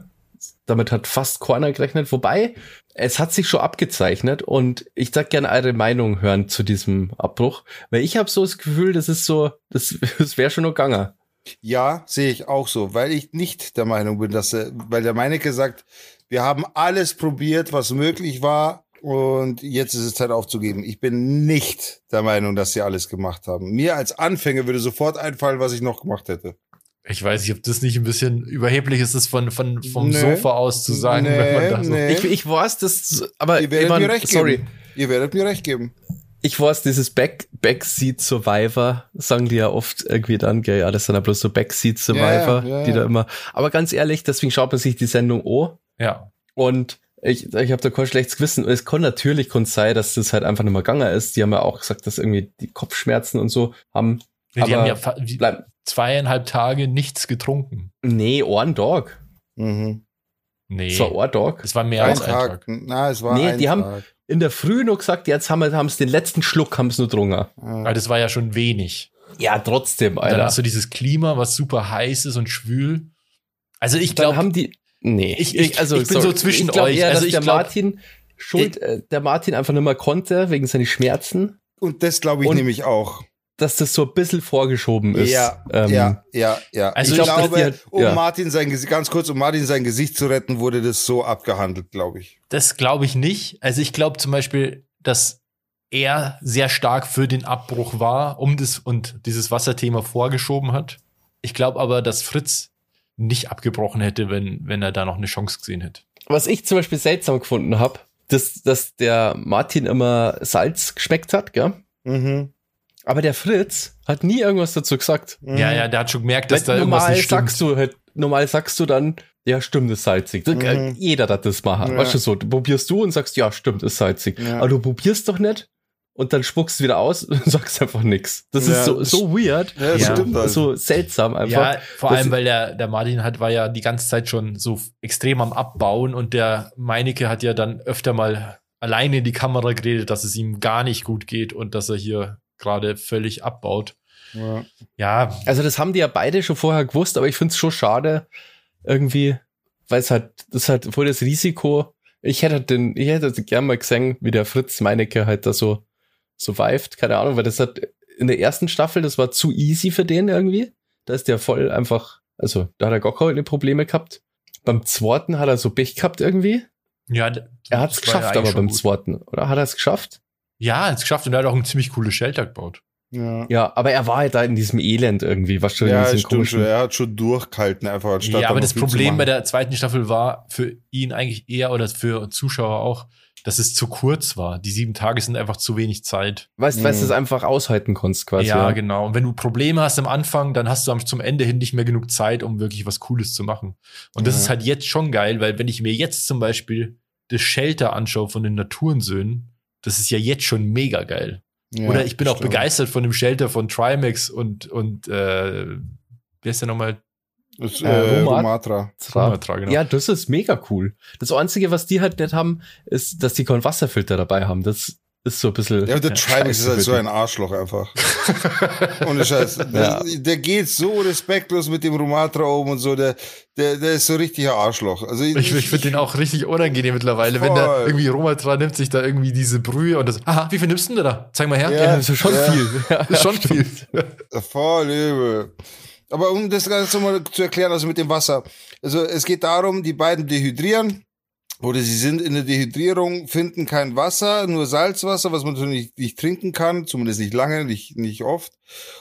damit hat fast keiner gerechnet. Wobei, es hat sich schon abgezeichnet und ich sag gerne eure Meinung hören zu diesem Abbruch, weil ich habe so das Gefühl, das ist so, das, das wäre schon noch gegangen. Ja, sehe ich auch so, weil ich nicht der Meinung bin, dass weil der Meinecke sagt, wir haben alles probiert, was möglich war und jetzt ist es Zeit aufzugeben. Ich bin nicht der Meinung, dass sie alles gemacht haben. Mir als Anfänger würde sofort einfallen, was ich noch gemacht hätte. Ich weiß nicht, ob das nicht ein bisschen überheblich ist, das von, von, vom Nee. Sofa aus zu sagen, Nee, wenn man da so. nee. Ich, ich weiß, das, aber Ihr werdet ich mein, mir recht sorry. geben. Ihr werdet mir recht geben. Ich weiß, dieses Back, Backseat Survivor, sagen die ja oft irgendwie dann, gell, ja, das sind ja bloß so Backseat Survivor, ja, ja, die da immer, aber ganz ehrlich, deswegen schaut man sich die Sendung an Ja. und ich, ich habe da kein schlechtes Gewissen. Und Es kann natürlich kann sein, dass das halt einfach nicht mehr gegangen ist. Die haben ja auch gesagt, dass irgendwie die Kopfschmerzen und so haben. Nee, die Aber haben ja fa- wie- Bleib, zweieinhalb Tage nichts getrunken. nee, ein Tag. Mhm. Nee. Es war ein Tag. Es war mehr Ein als ein Tag. Tag. Na, es war Nee, ein die haben- Tag. In der Früh noch gesagt, jetzt haben wir haben den letzten Schluck haben sie nur drungen. Aber das war ja schon wenig. Ja, trotzdem, Und Dann Alter. hast du dieses Klima, was super heiß ist und schwül. Also ich glaube, haben die. Nee, Ich- ich- ich bin so zwischen ich glaub euch. Eher, Also dass ich der glaub- Martin schuld, äh, der Martin einfach nicht mehr konnte wegen seiner Schmerzen, Und das glaube ich Und- nämlich auch. Dass das so ein bisschen vorgeschoben ist. Ja, Ähm, ja, ja, ja. Also ich ich glaube, halt- um ja. Martin sein Gesicht, ganz kurz, um Martin sein Gesicht zu retten, wurde das so abgehandelt, glaube ich. das glaube ich nicht. Also ich glaube zum Beispiel, dass er sehr stark für den Abbruch war, um das und dieses Wasserthema vorgeschoben hat. Ich glaube aber, dass Fritz nicht abgebrochen hätte, wenn, wenn er da noch eine Chance gesehen hätte. Was ich zum Beispiel seltsam gefunden habe, dass, dass der Martin immer Salz geschmeckt hat, gell? Mhm. Aber der Fritz hat nie irgendwas dazu gesagt. Ja, ja, der hat schon gemerkt, dass Weil da irgendwas normal nicht stimmt. sagst du halt, normal sagst du dann, ja, stimmt, ist salzig. Mhm. Jeder darf das machen. Ja. Weißt du so, du probierst du und sagst, ja, stimmt, ist salzig. Ja. Aber du probierst doch nicht und dann spuckst du wieder aus und sagst einfach nichts. Das Ja, ist so, so weird. Ja, stimmt also. So seltsam einfach. Ja, vor allem, weil der, der Martin hat, war ja die ganze Zeit schon so extrem am Abbauen und der Meinecke hat ja dann öfter mal alleine in die Kamera geredet, dass es ihm gar nicht gut geht und dass er hier gerade völlig abbaut. Ja. Ja, Also das haben die ja beide schon vorher gewusst, aber ich finde es schon schade, irgendwie, weil es halt, das ist halt voll das Risiko. Ich hätte den, ich hätte gern mal gesehen, wie der Fritz Meinecke halt da so survived, keine Ahnung, weil das hat in der ersten Staffel, das war zu easy für den irgendwie. Da ist der voll einfach, also da hat er gar keine Probleme gehabt. Beim zweiten hat er so Pech gehabt irgendwie. ja. Er hat es geschafft, aber beim gut. zweiten, oder? Hat er es geschafft? Ja, er hat es geschafft und er hat auch ein ziemlich cooles Shelter gebaut. Ja. Ja, aber er war halt da in diesem Elend irgendwie, was schon in Ja, diesem stimmt. Er hat schon durchgehalten, einfach anstatt ja, aber das Problem bei der zweiten Staffel war für ihn eigentlich eher oder für Zuschauer auch, dass es zu kurz war. Die sieben Tage sind einfach zu wenig Zeit. Weißt du, weil du Mhm. es einfach aushalten konntest quasi. ja, genau. Und wenn du Probleme hast am Anfang, dann hast du am, zum Ende hin nicht mehr genug Zeit, um wirklich was Cooles zu machen. Und das Ja. ist halt jetzt schon geil, weil wenn ich mir jetzt zum Beispiel das Shelter anschaue von den Naturensöhnen, das ist ja jetzt schon mega geil. Ja, Oder ich bin auch stimmt. begeistert von dem Shelter von Trimax und, und äh, wie heißt der nochmal? Das, Äh, äh, Romatra. Sumatra, genau. Ja, das ist mega cool. Das Einzige, was die halt nicht haben, ist, dass die keinen Wasserfilter dabei haben. Das ist so ein bisschen. Ja, der Ja, Trimax ist halt so ein Arschloch einfach. Ohne Scheiß. Der, der geht so respektlos mit dem Romatra um und so. Der, der, der ist so richtig ein Arschloch. Also Ich, ich finde den auch richtig unangenehm mittlerweile, wenn der Voll. irgendwie Romatra nimmt sich da irgendwie diese Brühe und das. Aha, wie viel nimmst du denn da? Zeig mal her. Ja. das ist schon Ja. viel. Ja, ist schon viel. Voll übel. Aber um das Ganze mal zu erklären, also mit dem Wasser. Also es geht darum, die beiden dehydrieren. Oder sie sind in der Dehydrierung, finden kein Wasser, nur Salzwasser, was man natürlich nicht, nicht trinken kann, zumindest nicht lange, nicht, nicht oft.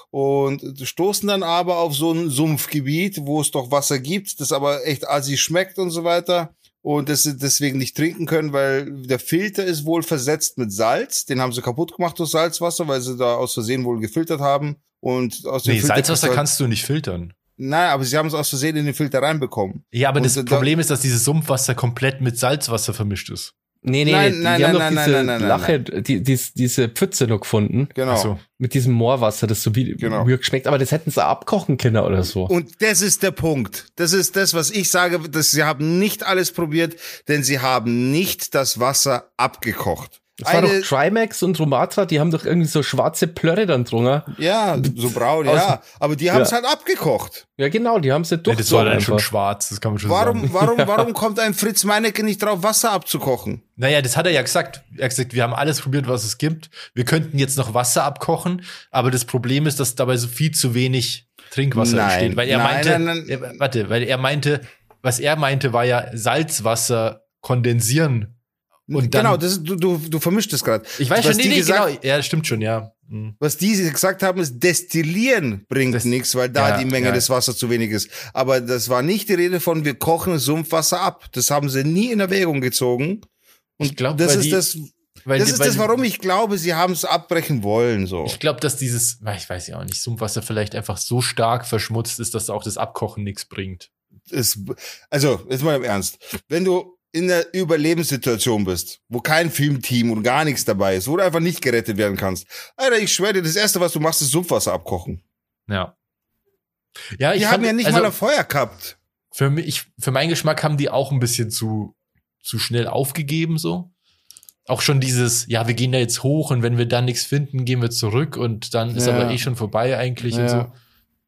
Und stoßen dann aber auf so ein Sumpfgebiet, wo es doch Wasser gibt, das aber echt assi schmeckt und so weiter. Und das sie deswegen nicht trinken können, weil der Filter ist wohl versetzt mit Salz. Den haben sie kaputt gemacht durch Salzwasser, weil sie da aus Versehen wohl gefiltert haben. Und aus dem Nee, Filter Salzwasser halt- kannst du nicht filtern. Nein, aber sie haben es aus Versehen in den Filter reinbekommen. Ja, aber Und das da- Problem ist, dass dieses Sumpfwasser komplett mit Salzwasser vermischt ist. Nee, nee, Nein, die, nein, die haben nein, doch nein, diese nein, nein, nein, Lache, Die, die, diese Pfütze noch gefunden. Genau. So. Mit diesem Moorwasser, das so wie Genau. geschmeckt. Aber das hätten sie abkochen können oder so. Und das ist der Punkt. Das ist das, was ich sage, dass sie haben nicht alles probiert, denn sie haben nicht das Wasser abgekocht. Das war Eine- doch Trimax und Romatra, die haben doch irgendwie so schwarze Plörre dann drunter. ja, so braun, ja. Aber die haben es Ja. halt abgekocht. Ja, genau, die haben sie Ja, durch. das war dann schon schwarz, das kann man schon Warum, sagen. warum, warum kommt ein Fritz Meinecke nicht drauf, Wasser abzukochen? Naja, das hat er ja gesagt. Er hat gesagt, wir haben alles probiert, was es gibt. Wir könnten jetzt noch Wasser abkochen, aber das Problem ist, dass dabei so viel zu wenig Trinkwasser Nein, entsteht. Weil er nein, meinte, nein, nein. Er, warte, weil er meinte, was er meinte, war ja Salzwasser kondensieren. Und dann, genau, das, du, du, du vermischst es gerade. ich weiß was schon, nee, die nee, gesagt- genau. Ja, stimmt schon, ja. Hm. Was die gesagt haben, ist Destillieren bringt Das- nichts, weil da ja, die Menge ja. des Wassers zu wenig ist. Aber das war nicht die Rede von, wir kochen Sumpfwasser ab. Das haben sie nie in Erwägung gezogen. Und Ich glaub, das ist die- das, Weil, das ist weil das, warum ich glaube, sie haben es abbrechen wollen, so. Ich glaube, dass dieses, ich weiß ja auch nicht, Sumpfwasser vielleicht einfach so stark verschmutzt ist, dass auch das Abkochen nichts bringt. Es, also, jetzt mal im Ernst. Wenn du in einer Überlebenssituation bist, wo kein Filmteam und gar nichts dabei ist, wo du einfach nicht gerettet werden kannst. Alter, ich schwöre dir, das erste, was du machst, ist Sumpfwasser abkochen. Ja. Ja, Die ich haben fand- ja nicht also, mal ein Feuer gehabt. für mich, für meinen Geschmack haben die auch ein bisschen zu, zu schnell aufgegeben, so. Auch schon dieses, ja, wir gehen da jetzt hoch und wenn wir dann nichts finden, gehen wir zurück und dann ist Ja. aber eh schon vorbei eigentlich und Ja. so.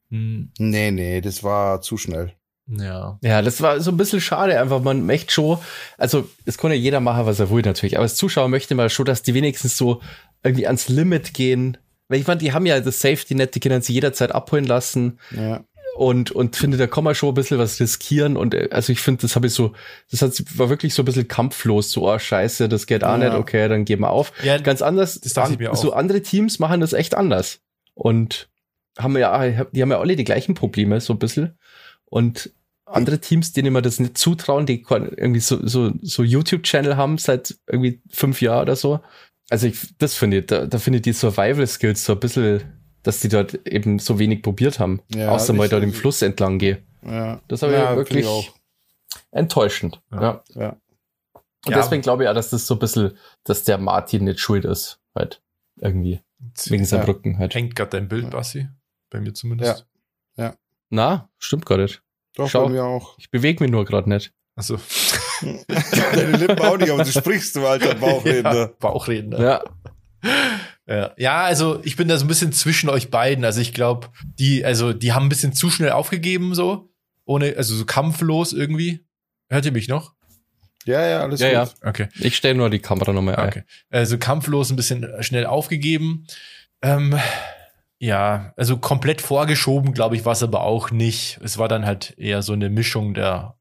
Hm, Nee, nee, das war zu schnell. Ja. Ja, das war so ein bisschen schade, einfach man möchte schon, also es kann ja jeder machen, was er will natürlich, aber als Zuschauer möchte man schon, dass die wenigstens so irgendwie ans Limit gehen. Weil ich fand, die haben ja das Safety-Net, die können sie jederzeit abholen lassen Ja. und, und finde, da kann man schon ein bisschen was riskieren und äh, also ich finde, das habe ich so, das hat, war wirklich so ein bisschen kampflos, so, oh scheiße, das geht auch Ja. nicht, okay, dann geben wir auf. Ja, Ganz anders, das dachte ich mir auch. so andere Teams machen das echt anders und haben ja, die haben ja alle die gleichen Probleme, so ein bisschen und andere Teams, denen man das nicht zutrauen, die irgendwie so, so, so YouTube-Channel haben seit irgendwie fünf Jahren oder so. Also ich, das finde ich, da, da finde ich die Survival-Skills so ein bisschen, dass die dort eben so wenig probiert haben. Ja, außer mal ich- da den Fluss entlang gehe. Ja. Das habe Ja, ich wirklich ich auch. enttäuschend. Ja. Ja. Ja. Und Ja. deswegen glaube ich auch, dass das so ein bisschen, dass der Martin nicht schuld ist, halt. Irgendwie. Wegen seinem Ja. Rücken halt. Hängt gerade dein Bild, Ja. Bassi. Bei mir zumindest. Na, stimmt gar nicht. Doch, Schau. bei mir auch. Ich bewege mich nur gerade nicht. Also Deine Lippen auch nicht, aber du sprichst, du alter Bauchredner. Ja, Bauchredner. Ja. Ja. ja, also ich bin da so ein bisschen zwischen euch beiden. Also ich glaube, die, also die haben ein bisschen zu schnell aufgegeben, so. Ohne, also so kampflos irgendwie. Hört ihr mich noch? Ja, ja, alles Ja, gut. Okay. Ich stelle nur die Kamera nochmal ein. Okay. Also kampflos ein bisschen schnell aufgegeben. Ähm, ja, also komplett vorgeschoben, glaube ich, war es aber auch nicht. Es war dann halt eher so eine Mischung der,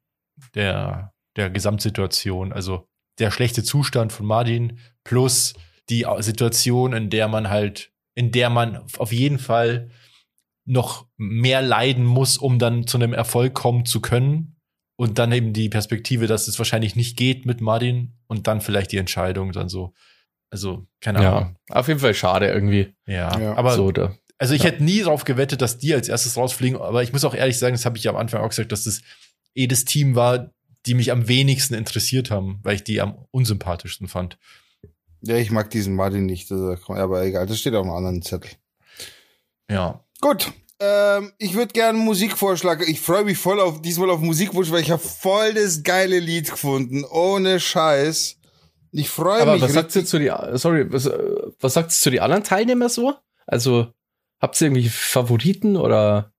der, der Gesamtsituation. Also der schlechte Zustand von Martin plus die Situation, in der man halt, in der man auf jeden Fall noch mehr leiden muss, um dann zu einem Erfolg kommen zu können. Und dann eben die Perspektive, dass es wahrscheinlich nicht geht mit Martin und dann vielleicht die Entscheidung dann so. Also, keine Ja, Ahnung. auf jeden Fall schade irgendwie. Ja, Ja. aber so, da. Also ich ja. hätte nie darauf gewettet, dass die als erstes rausfliegen, aber ich muss auch ehrlich sagen, das habe ich ja am Anfang auch gesagt, dass das eh das Team war, die mich am wenigsten interessiert haben, weil ich die am unsympathischsten fand. Ja, ich mag diesen Martin nicht, aber egal, das steht auf einem anderen Zettel. Ja. Gut. Ähm, ich würde gerne einen Musikvorschlag. Ich freue mich voll auf diesmal auf Musikwunsch, weil ich habe voll das geile Lied gefunden. Ohne Scheiß. Ich freue Aber mich. was sagt ihr zu die, sorry, was, äh, was sagt zu die anderen Teilnehmer so? Also, habt ihr irgendwie Favoriten oder?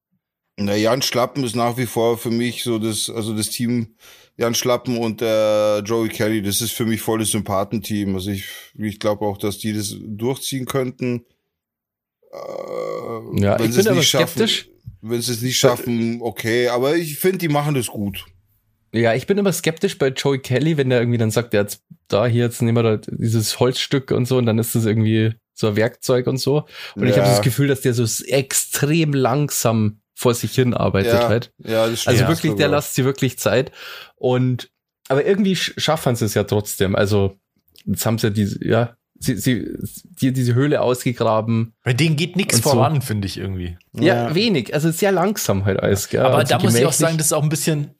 Na, Jan Schlappen ist nach wie vor für mich so das, also das Team Jan Schlappen und äh, Joey Kelly, das ist für mich voll das Sympathenteam. Also ich, ich glaube auch, dass die das durchziehen könnten. Äh, Ja, wenn ich sie bin es aber nicht schaffen- skeptisch. Wenn sie es nicht schaffen, okay, aber ich finde, die machen das gut. Ja, ich bin immer skeptisch bei Joey Kelly, wenn der irgendwie dann sagt, ja, jetzt da hier, jetzt nehmen wir da dieses Holzstück und so und dann ist das irgendwie so ein Werkzeug und so. Und ich Ja. habe das Gefühl, dass der so extrem langsam vor sich hin arbeitet ja, halt. ja, das stimmt. Also Ja, wirklich, der lasst sie wirklich Zeit. Und aber irgendwie sch- schaffen sie es ja trotzdem. Also jetzt haben sie ja diese, ja, sie, sie, die, diese Höhle ausgegraben. Bei denen geht nichts Und so. voran, finde ich irgendwie. Ja, wenig. Also sehr langsam halt alles. Gell? Aber Also da muss ich auch sagen, das ist auch ein bisschen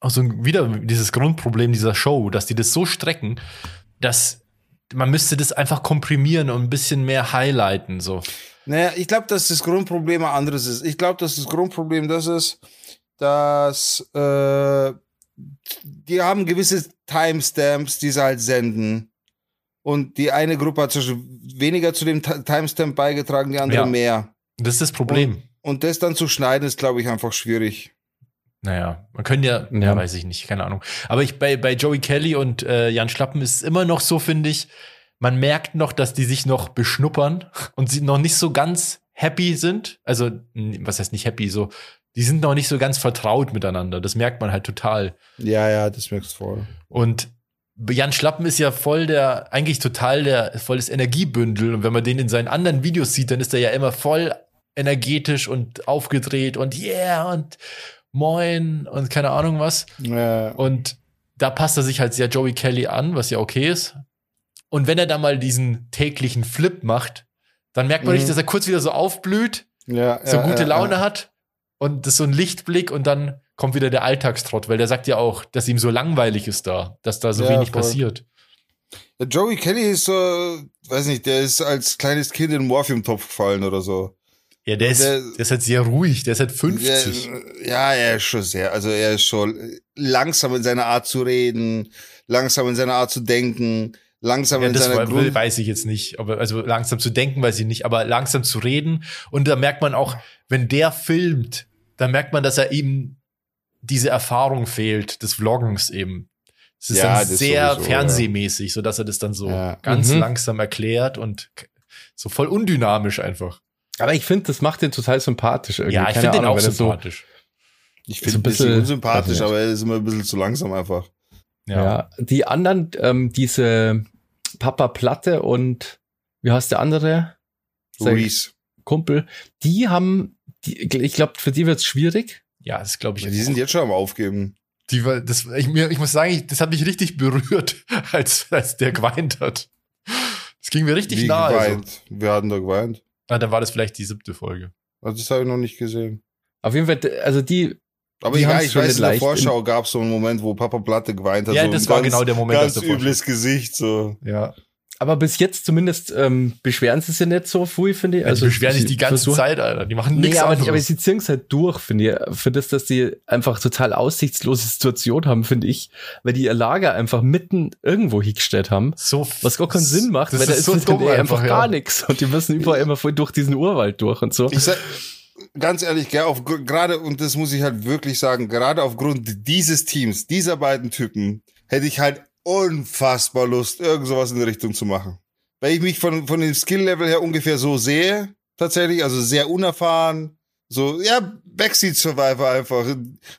auch so ein, wieder dieses Grundproblem dieser Show, dass die das so strecken, dass man müsste das einfach komprimieren und ein bisschen mehr highlighten, so. Naja, ich glaube, dass das Grundproblem ein anderes ist. Ich glaube, dass das Grundproblem das ist, dass äh, die haben gewisse Timestamps, die sie halt senden. Und die eine Gruppe hat weniger zu dem Ti- Timestamp beigetragen, die andere Ja. mehr. Das ist das Problem. Und das dann zu schneiden, ist, glaube ich, einfach schwierig. Naja, man könnte ja, ja, Ja. weiß ich nicht, keine Ahnung. Aber ich, bei, bei Joey Kelly und äh, Jan Schlappen ist es immer noch so, finde ich, man merkt noch, dass die sich noch beschnuppern und sie noch nicht so ganz happy sind. Also, was heißt nicht happy, so, die sind noch nicht so ganz vertraut miteinander. Das merkt man halt total. Ja, ja, das merkst du voll. Und Jan Schlappen ist ja voll der, eigentlich total der, voll das Energiebündel. Und wenn man den in seinen anderen Videos sieht, dann ist er ja immer voll energetisch und aufgedreht und yeah und moin und keine Ahnung was. Ja, Und da passt er sich halt sehr Joey Kelly an, was ja okay ist. Und wenn er da mal diesen täglichen Flip macht, dann merkt man Mhm. nicht, dass er kurz wieder so aufblüht, ja, so ja, gute Laune hat und das ist so ein Lichtblick und dann kommt wieder der Alltagstrott, weil der sagt ja auch, dass ihm so langweilig ist da, dass da so wenig voll. passiert. Joey Kelly ist so, weiß nicht, der ist als kleines Kind in den Morphium-Topf gefallen oder so. Ja, der ist, Der- der, ist halt sehr ruhig, der ist halt 50. Der, ja, er ist schon sehr, also er ist schon langsam in seiner Art zu reden, langsam in seiner Art zu denken, langsam Ja, in das seiner war- Grund. weiß ich jetzt nicht. Aber also langsam zu denken, weiß ich nicht, aber langsam zu reden. Und da merkt man auch, wenn der filmt, dann merkt man, dass er eben diese Erfahrung fehlt des Vloggens eben. Es ist Ja, dann das sehr sowieso, fernsehmäßig, so dass er das dann so Ja. ganz Mhm. langsam erklärt und so voll undynamisch einfach. Aber ich finde, das macht den total sympathisch irgendwie. Ja, ich finde den auch er so- sympathisch. Ich finde ein ein bisschen bisschen- unsympathisch, aber er ist immer ein bisschen zu langsam einfach. Ja. die anderen, ähm, diese Papa Platte und wie heißt der andere? Reese. Kumpel, die haben, die, ich glaube, für die wird's schwierig. Ja, das glaube ich. Ja, die sind jetzt schon am Aufgeben. Die war, das, ich, mir, ich muss sagen, ich, das hat mich richtig berührt, als, als der geweint hat. Das ging mir richtig Wie nahe. Also. geweint. Wir hatten da geweint. Ah, dann war das vielleicht die siebte Folge. Also das habe ich noch nicht gesehen. Auf jeden Fall, also die, Aber Die ich, haben's ich weiß, in der. Vorschau gab es so einen Moment, wo Papa Platte geweint hat. Ja, so das war ganz, genau der Moment Ganz aus der übles Gesicht, so. Ja. Aber bis jetzt zumindest ähm, beschweren sie sich nicht so viel, finde ich. Also, die beschweren sich die ganze versuchen- Zeit, Alter. Die machen Nee, nichts aber, die, aber sie ziehen es halt durch, finde ich. Für das, dass die einfach total aussichtslose Situation haben, finde ich. Weil die ihr Lager einfach mitten irgendwo hingestellt haben. so, Was gar keinen Sinn macht, weil da ist ist so halt dumm einfach, einfach ja. gar nichts. Und die müssen überall immer voll durch diesen Urwald durch und so. Ich sag, ganz ehrlich, gerade, und das muss ich halt wirklich sagen, gerade aufgrund dieses Teams, dieser beiden Typen, hätte ich halt unfassbar Lust, irgend sowas in die Richtung zu machen. Weil ich mich von, von dem Skill-Level her ungefähr so sehe, tatsächlich, also sehr unerfahren, so, ja, Backseat Survivor einfach.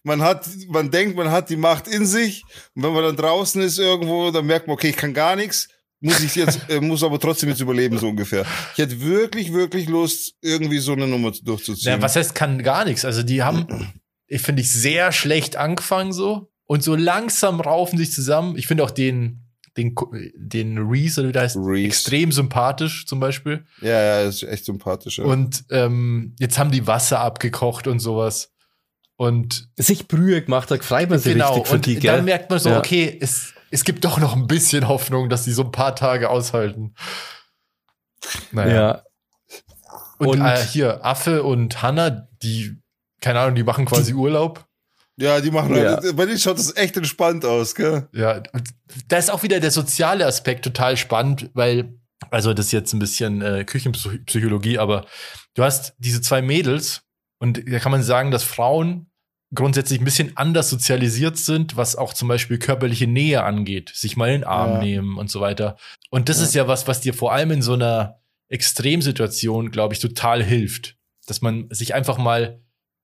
Man hat, man denkt, man hat die Macht in sich, und wenn man dann draußen ist irgendwo, dann merkt man, okay, ich kann gar nichts, muss ich jetzt, äh, muss aber trotzdem jetzt überleben, so ungefähr. Ich hätte wirklich, wirklich Lust, irgendwie so eine Nummer durchzuziehen. Ja, was heißt, kann gar nichts. Also, die haben, ich finde ich, sehr schlecht angefangen so. Und so langsam raufen sich zusammen. Ich finde auch den, den, den Reese, oder wie der heißt, Reese. extrem sympathisch zum Beispiel. Ja, ja, ist echt sympathisch. Ja. Und ähm, jetzt haben die Wasser abgekocht und sowas. Und Sich Brühe gemacht, da freut man sich genau, richtig für und die, dann gell? merkt man so, Ja. okay, es, es gibt doch noch ein bisschen Hoffnung, dass die so ein paar Tage aushalten. Naja. Ja. Und, Und- äh, hier, Affe und Hanna, die, keine Ahnung, die machen quasi Urlaub. Ja, die machen Ja. halt, bei denen schaut das echt entspannt aus, gell? Ja, da ist auch wieder der soziale Aspekt total spannend, weil, also das ist jetzt ein bisschen äh, Küchenpsychologie, aber du hast diese zwei Mädels und da kann man sagen, dass Frauen grundsätzlich ein bisschen anders sozialisiert sind, was auch zum Beispiel körperliche Nähe angeht, sich mal in den Arm Ja. nehmen und so weiter. Und das Ja. ist ja was, was dir vor allem in so einer Extremsituation, glaube ich, total hilft, dass man sich einfach mal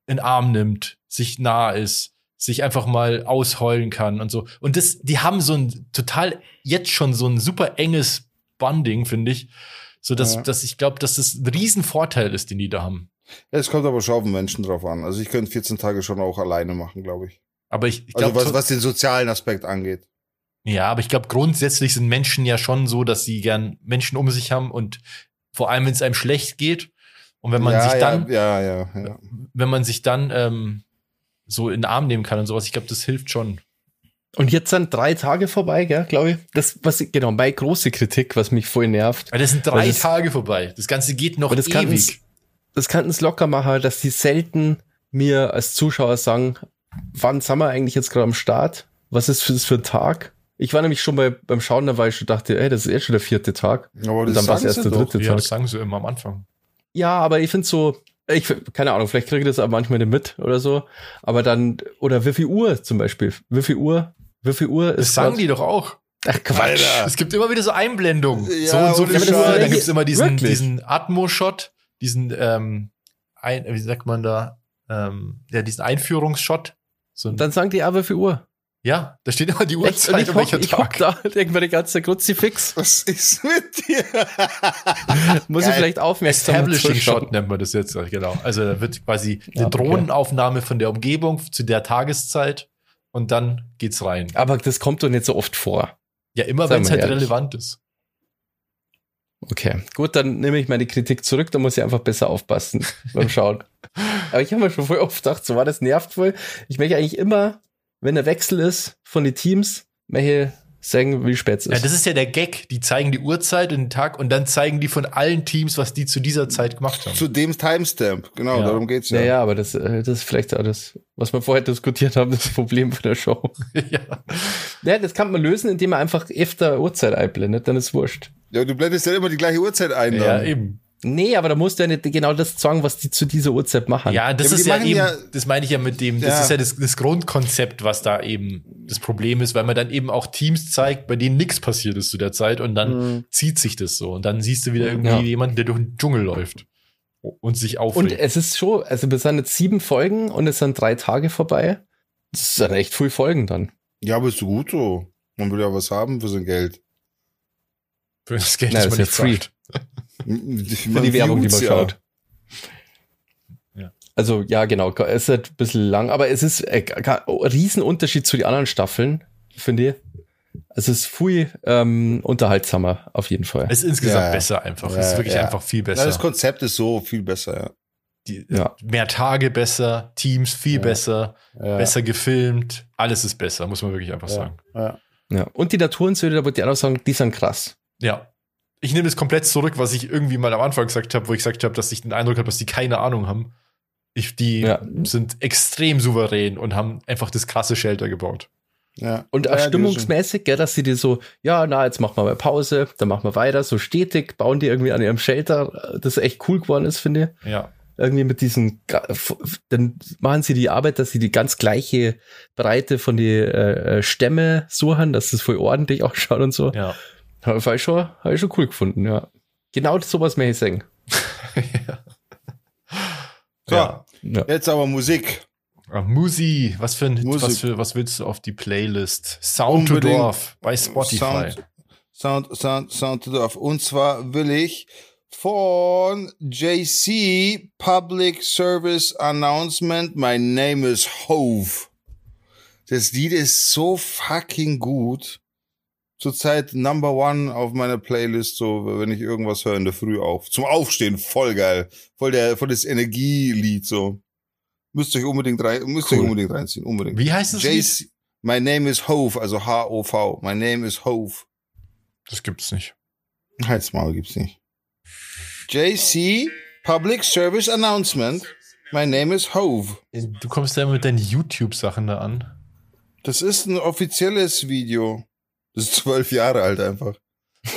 in den Arm nimmt, sich nah ist, sich einfach mal ausheulen kann und so. Und das, die haben so ein total jetzt schon so ein super enges Bonding, finde ich, so dass, Ja. dass ich glaube, dass das ein Riesenvorteil ist, den die da haben. Es kommt aber schon auf den Menschen drauf an. Also ich könnte 14 Tage schon auch alleine machen, glaube ich. Aber ich, ich Also glaube, was, was den sozialen Aspekt angeht. ja, aber ich glaube, grundsätzlich sind Menschen ja schon so, dass sie gern Menschen um sich haben und vor allem, wenn es einem schlecht geht und wenn man ja, sich dann, Ja, ja, ja. ja. wenn man sich dann ähm, so in den Arm nehmen kann und sowas, ich glaube, das hilft schon. Und jetzt sind drei Tage vorbei, gell, glaube ich. Das, was, ich- genau, meine große Kritik, was mich voll nervt. Weil das sind drei das- Tage vorbei. Das Ganze geht noch das kann ewig. das kann es locker machen, dass die selten mir als Zuschauer sagen, wann sind wir eigentlich jetzt gerade am Start? Was ist das für ein Tag? Ich war nämlich schon bei, beim Schauen dabei, ich schon dachte, ey, das ist eh schon der vierte Tag. Aber Und dann war es erst der doch. dritte Ja, Tag. das sagen sie immer am Anfang. Ja, aber ich finde so, ich, keine Ahnung, vielleicht kriege ich das aber manchmal nicht mit oder so. Aber dann, oder wie viel Uhr zum Beispiel? Wie viel Uhr? Wie viel Uhr Das ist sagen grad- die doch auch. Ach Quatsch. Alter. Es gibt immer wieder so Einblendungen. Ja, so und so Scheiß. Uhr. Dann Wirklich? gibt es immer diesen, Wirklich? diesen Atmo-Shot, diesen, ähm, ein, wie sagt man da, ähm, ja, diesen Einführungsshot. So dann sagen die, aber wie viel Uhr? Ja, da steht immer die Echt? Und Uhrzeit ich und welcher ich Tag. da, denke mir die ganze Kruzifix. Was ist mit dir? Muss ich Geil. vielleicht aufmerksam Establishing. Shot nennt man das jetzt, genau. Also da wird quasi Ja, eine okay. Drohnenaufnahme von der Umgebung zu der Tageszeit und dann geht's rein. Aber das kommt doch nicht so oft vor. Ja, immer wenn es halt ehrlich. relevant ist. Okay, gut, dann nehme ich meine Kritik zurück, da muss ich einfach besser aufpassen beim Schauen. Aber ich habe mir schon voll oft gedacht, so war das nervt voll. Ich möchte eigentlich immer, wenn der Wechsel ist von den Teams, möchte sagen, wie spät es Ja, ist. das ist ja der Gag. Die zeigen die Uhrzeit und den Tag und dann zeigen die von allen Teams, was die zu dieser Zeit gemacht haben. Zu dem Timestamp. Genau, Ja. darum geht's ja, ja. ja, aber das, äh, das ist vielleicht auch das, was wir vorher diskutiert haben, das Problem von der Show. ja. Ja, das kann man lösen, indem man einfach öfter Uhrzeit einblendet, dann ist wurscht. Ja, du blendest ja immer die gleiche Uhrzeit ein. ja, Dann. eben. Nee, aber da musst du ja nicht genau das sagen, was die zu dieser Uhrzeit machen. Ja, das Ja, ist ja eben, ja- das meine ich ja mit dem, das Ja. ist ja das, das Grundkonzept, was da eben das Problem ist, weil man dann eben auch Teams zeigt, bei denen nichts passiert ist zu der Zeit und dann Mhm. zieht sich das so und dann siehst du wieder irgendwie Ja. jemanden, der durch den Dschungel läuft und sich Und aufregt. es ist schon, also wir sind jetzt sieben Folgen und es sind drei Tage vorbei. Das sind echt viele Folgen dann. Ja, aber ist so gut so. Man will ja was haben für sein Geld. Für das Geld, das das man ist nicht ja free. zahlt. Für die Werbung, die man schaut. Ja. Also ja, genau. Es ist halt ein bisschen lang, aber es ist äh, gar- ein Riesenunterschied zu den anderen Staffeln, finde ich. Es ist viel ähm, unterhaltsamer, auf jeden Fall. Es ist insgesamt Ja. besser einfach. Ja, es ist wirklich ja. einfach viel Ja, besser. das Konzept ist so viel besser, ja. Die, Ja. Mehr Tage besser, Teams viel Ja. besser, ja. besser gefilmt. Alles ist besser, muss man wirklich einfach Ja. sagen. Ja. Ja. Und die Naturensöhne, da würde ich auch noch sagen, die sind krass. Ja. Ich nehme das komplett zurück, was ich irgendwie mal am Anfang gesagt habe, wo ich gesagt habe, dass ich den Eindruck habe, dass die keine Ahnung haben. Ich, die Ja. sind extrem souverän und haben einfach das krasse Shelter gebaut. ja. Und auch ja, stimmungsmäßig, gell, dass sie dir so, ja, na, jetzt machen wir mal Pause, dann machen wir weiter, so stetig, bauen die irgendwie an ihrem Shelter, das echt cool geworden ist, finde ich. Ja. Irgendwie mit diesen, dann machen sie die Arbeit, dass sie die ganz gleiche Breite von die äh, äh, Stämme suchen, dass das voll ordentlich ausschaut und so. Ja. Habe ich schon, hab ich schon cool gefunden, ja. Genau sowas mehr ich sagen. So, Ja. Ja. jetzt aber Musik. Ah, Musi, was für ein Musik. was für was willst du auf die Playlist? Sound to. Dorf bei Spotify. Sound, Sound, Sound, Sound to Dorf. Und zwar will ich von JC Public Service Announcement My Name is Hove. Das Lied ist so fucking gut. Zurzeit Number One auf meiner Playlist, so wenn ich irgendwas höre in der Früh auf. Zum Aufstehen, voll geil. Voll der, voll das Energielied, so. Müsst euch unbedingt rein, müsst Cool. euch unbedingt reinziehen, unbedingt. Wie heißt Lied? JC, My name is Hove, also H-O-V. My name is Hove. Das gibt's nicht. Halt's Maul gibt's nicht. JC Public Service Announcement. My name is Hove. Du kommst ja immer mit deinen YouTube-Sachen da an. Das ist ein offizielles Video. Das ist zwölf Jahre alt einfach.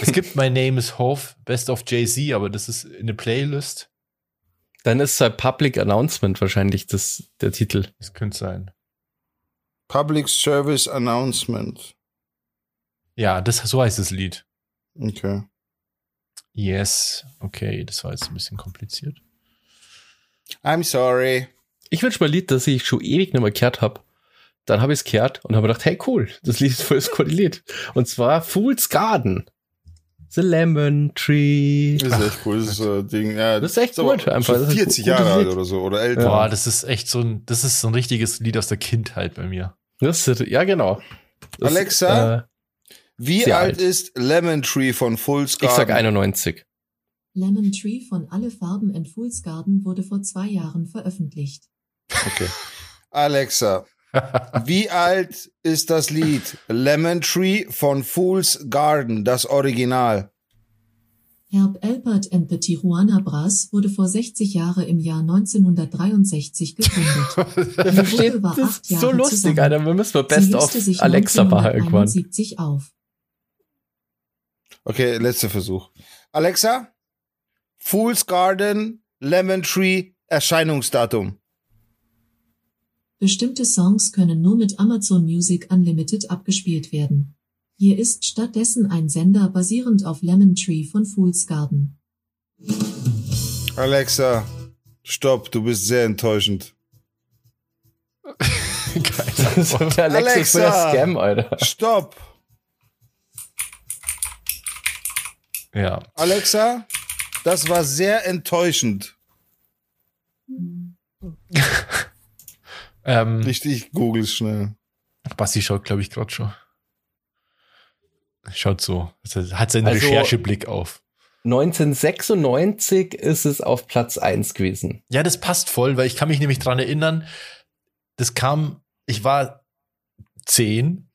Es gibt My Name is Hove, Best of Jay-Z, aber das ist in der Playlist. Dann ist halt Public Announcement wahrscheinlich das, der Titel. Das könnte sein. Public Service Announcement. Ja, das, so heißt das Lied. Okay. Yes. Okay, das war jetzt ein bisschen kompliziert. I'm sorry. Ich wünsche mal ein Lied, das ich schon ewig nicht mehr gehört habe. Dann habe ich es gehört und habe gedacht, hey cool, das Lied ist voll das coole Lied. Und zwar Fool's Garden. The Lemon Tree. Das ist echt cool. Das ist ein Ding. Ja, Das ist echt aber gut, einfach. So Das ist ein 40 gutes Jahre alt oder so. Oder älter. Boah, das ist echt so ein, das ist so ein richtiges Lied aus der Kindheit bei mir. Das ist, ja, genau. Das, Alexa? Äh, Wie alt alt. ist Lemon Tree von Fool's ich sag Garden? 91. Lemon Tree von Alle Farben and Fool's Garden wurde vor zwei Jahren veröffentlicht. Okay. Alexa, wie alt ist das Lied Lemon Tree von Fool's Garden, das Original? Herb Alpert and the Tijuana Brass wurde vor 60 Jahren im Jahr 1963 gegründet. Der Die versteht Gruppe war das acht ist so Jahre lustig, zusammen. Alter. Wir müssen Best of Alexa machen irgendwann. 1971 auf. Okay, letzter Versuch. Alexa, Fool's Garden, Lemon Tree, Erscheinungsdatum. Bestimmte Songs können nur mit Amazon Music Unlimited abgespielt werden. Hier ist stattdessen ein Sender basierend auf Lemon Tree von Fool's Garden. Alexa, stopp, du bist sehr enttäuschend. Das ist der Alexa der Alexa! Scam, Alter. Stopp! ja. Alexa, das war sehr enttäuschend. Ähm, Ich, ich google es schnell. Basti schaut, glaube ich, gerade schon. Schaut so. Hat seinen Also- Rechercheblick auf. 1996 ist es auf Platz 1 gewesen. Ja, das passt voll, weil ich kann mich nämlich dran erinnern, das kam, ich war zehn.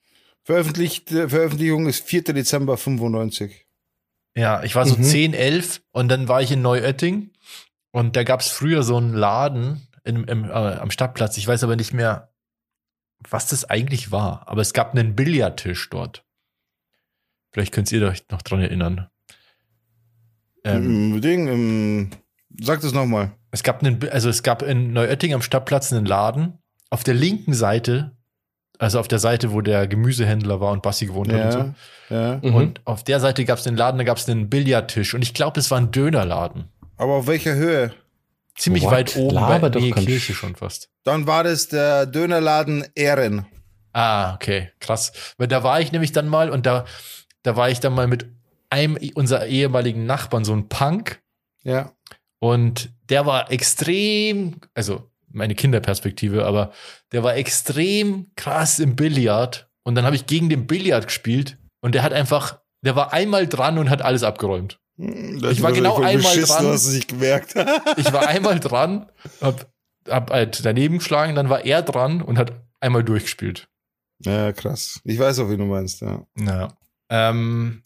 Veröffentlicht, äh, Veröffentlichung ist 4. Dezember 95. Ja, ich war so Mhm. zehn, elf und dann war ich in Neuötting und da gab es früher so einen Laden in, im, äh, am Stadtplatz. Ich weiß aber nicht mehr, was das eigentlich war, aber es gab einen Billardtisch dort. Vielleicht könnt ihr euch noch dran erinnern. Ähm, Ding, im, sag das nochmal. Es gab einen, also es gab in Neuötting am Stadtplatz einen Laden. Auf der linken Seite, also auf der Seite, wo der Gemüsehändler war und Bassi gewohnt hat und so. Ja, ja. Mhm. Und auf der Seite gab es den Laden, da gab es einen Billardtisch. Und ich glaube, es war ein Dönerladen. Aber auf welcher Höhe? Ziemlich What? weit oben, Laber bei kein Kirche Sch- schon fast. Dann war das der Dönerladen Ehren. Ah, okay, krass. Weil da war ich nämlich dann mal und da, da war ich dann mal mit einem unserer ehemaligen Nachbarn, so ein Punk. Ja. Und der war extrem, also meine Kinderperspektive, aber der war extrem krass im Billard. Und dann habe ich gegen den Billard gespielt und der hat einfach, der war einmal dran und hat alles abgeräumt. Ich war genau einmal dran. Hast du sich gemerkt. Ich war einmal dran, hab, hab halt daneben geschlagen, dann war er dran und hat einmal durchgespielt. ja, krass. Ich weiß auch, wie du meinst, ja. Ja. Ähm,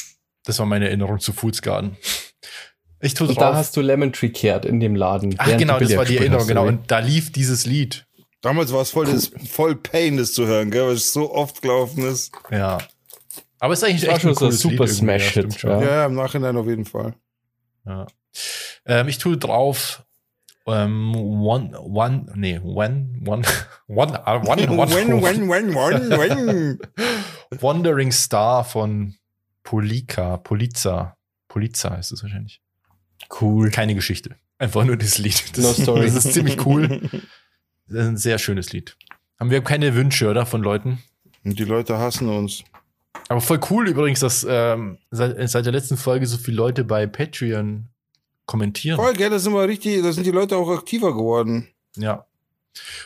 das war meine Erinnerung zu Foods Garden. Ich tue Und drauf. da hast du Lemon Tree kehrt in dem Laden. Ach genau, das war die Erinnerung, genau. Und da lief dieses Lied. Damals war es voll, das, voll Pain, das zu hören, gell, weil es so oft gelaufen ist. Ja. Aber es ist eigentlich echt schon ein so super Lied stimmt schon. Ja. Ja, im Nachhinein auf jeden Fall. Ja. Ähm, ich tue drauf ähm, one, one, nee, when, one, one, ah, one, one, When, when, when, when, when. Wandering Star von Polika, Poliza, Poliza heißt es wahrscheinlich. Cool. Keine Geschichte. Einfach nur das Lied. Das, No story. das ist ziemlich cool. Das ist ein sehr schönes Lied. Haben wir keine Wünsche, oder, von Leuten? Und die Leute hassen uns. Aber voll cool übrigens, dass ähm, seit, seit der letzten Folge so viele Leute bei Patreon kommentieren. Voll, gell, das sind wir richtig, da sind die Leute auch aktiver geworden. Ja.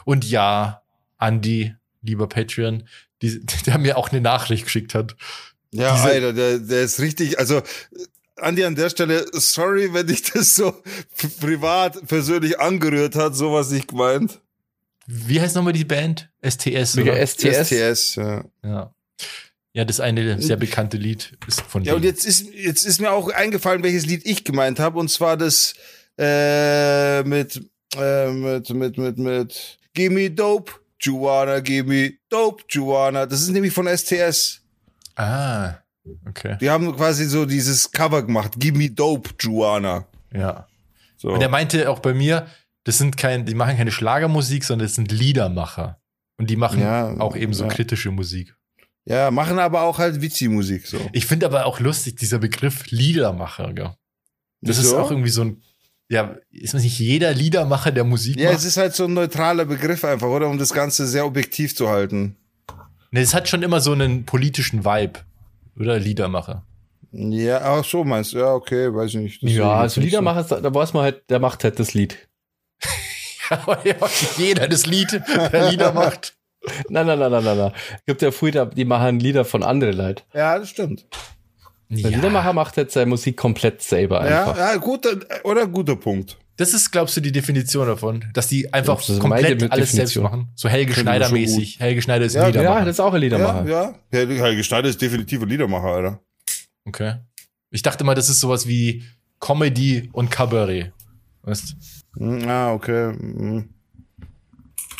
Und ja, Andy, lieber Patreon, die, der mir auch eine Nachricht geschickt hat. Ja, Diese- Alter, der, der ist richtig, also Andi an der Stelle, sorry, wenn dich das so privat, persönlich angerührt hat, sowas nicht gemeint. Wie heißt nochmal die Band? STS. Oder? STS. STS, ja. Ja. Ja, das eine sehr bekannte Lied ist von Ja, und denen. jetzt ist, jetzt ist mir auch eingefallen, welches Lied ich gemeint habe, und zwar das äh, mit, äh, mit, mit, mit, mit Gimme Dope, Juana, Gimme Dope, Juana. Das ist nämlich von STS. Ah, okay. Die haben quasi so dieses Cover gemacht, Gimme Dope, Juana. Ja. So. Und er meinte auch bei mir, das sind kein, die machen keine Schlagermusik, sondern das sind Liedermacher. Und die machen Ja, auch eben so ja. kritische Musik. Ja, machen aber auch halt Witzi-Musik so. Ich finde aber auch lustig, dieser Begriff Liedermacher. Gell? Das ist Wieso? auch irgendwie so ein, ja, ist nicht jeder Liedermacher, der Musik Ja, macht? es ist halt so ein neutraler Begriff einfach, oder? Um das Ganze sehr objektiv zu halten. Ne, es hat schon immer so einen politischen Vibe. Oder Liedermacher. Ja, ach so meinst du. Ja, okay, weiß ich nicht. Das Ja, also Liedermacher, da weiß man halt, der macht halt das Lied. Aber ja, jeder das Lied, der Lieder macht. Nein, nein, nein, nein, nein, nein. Gibt ja früher, die machen Lieder von anderen Leuten. Ja, das stimmt. Der Liedermacher macht jetzt seine Musik komplett selber Ja, einfach. ja, guter, oder guter Punkt. Das ist, glaubst du, die Definition davon? Dass die einfach Das ist komplett alles selbst machen? So Helge Finde ich Schneider schon mäßig. Helge Schneider ist Ja, ein Ja, Liedermacher. das ist auch ein Liedermacher. Ja, ja. Helge Schneider ist definitiv ein Liedermacher, Alter. Okay. Ich dachte mal, das ist sowas wie Comedy und Cabaret. Weißt Hm, Ah, okay. Hm,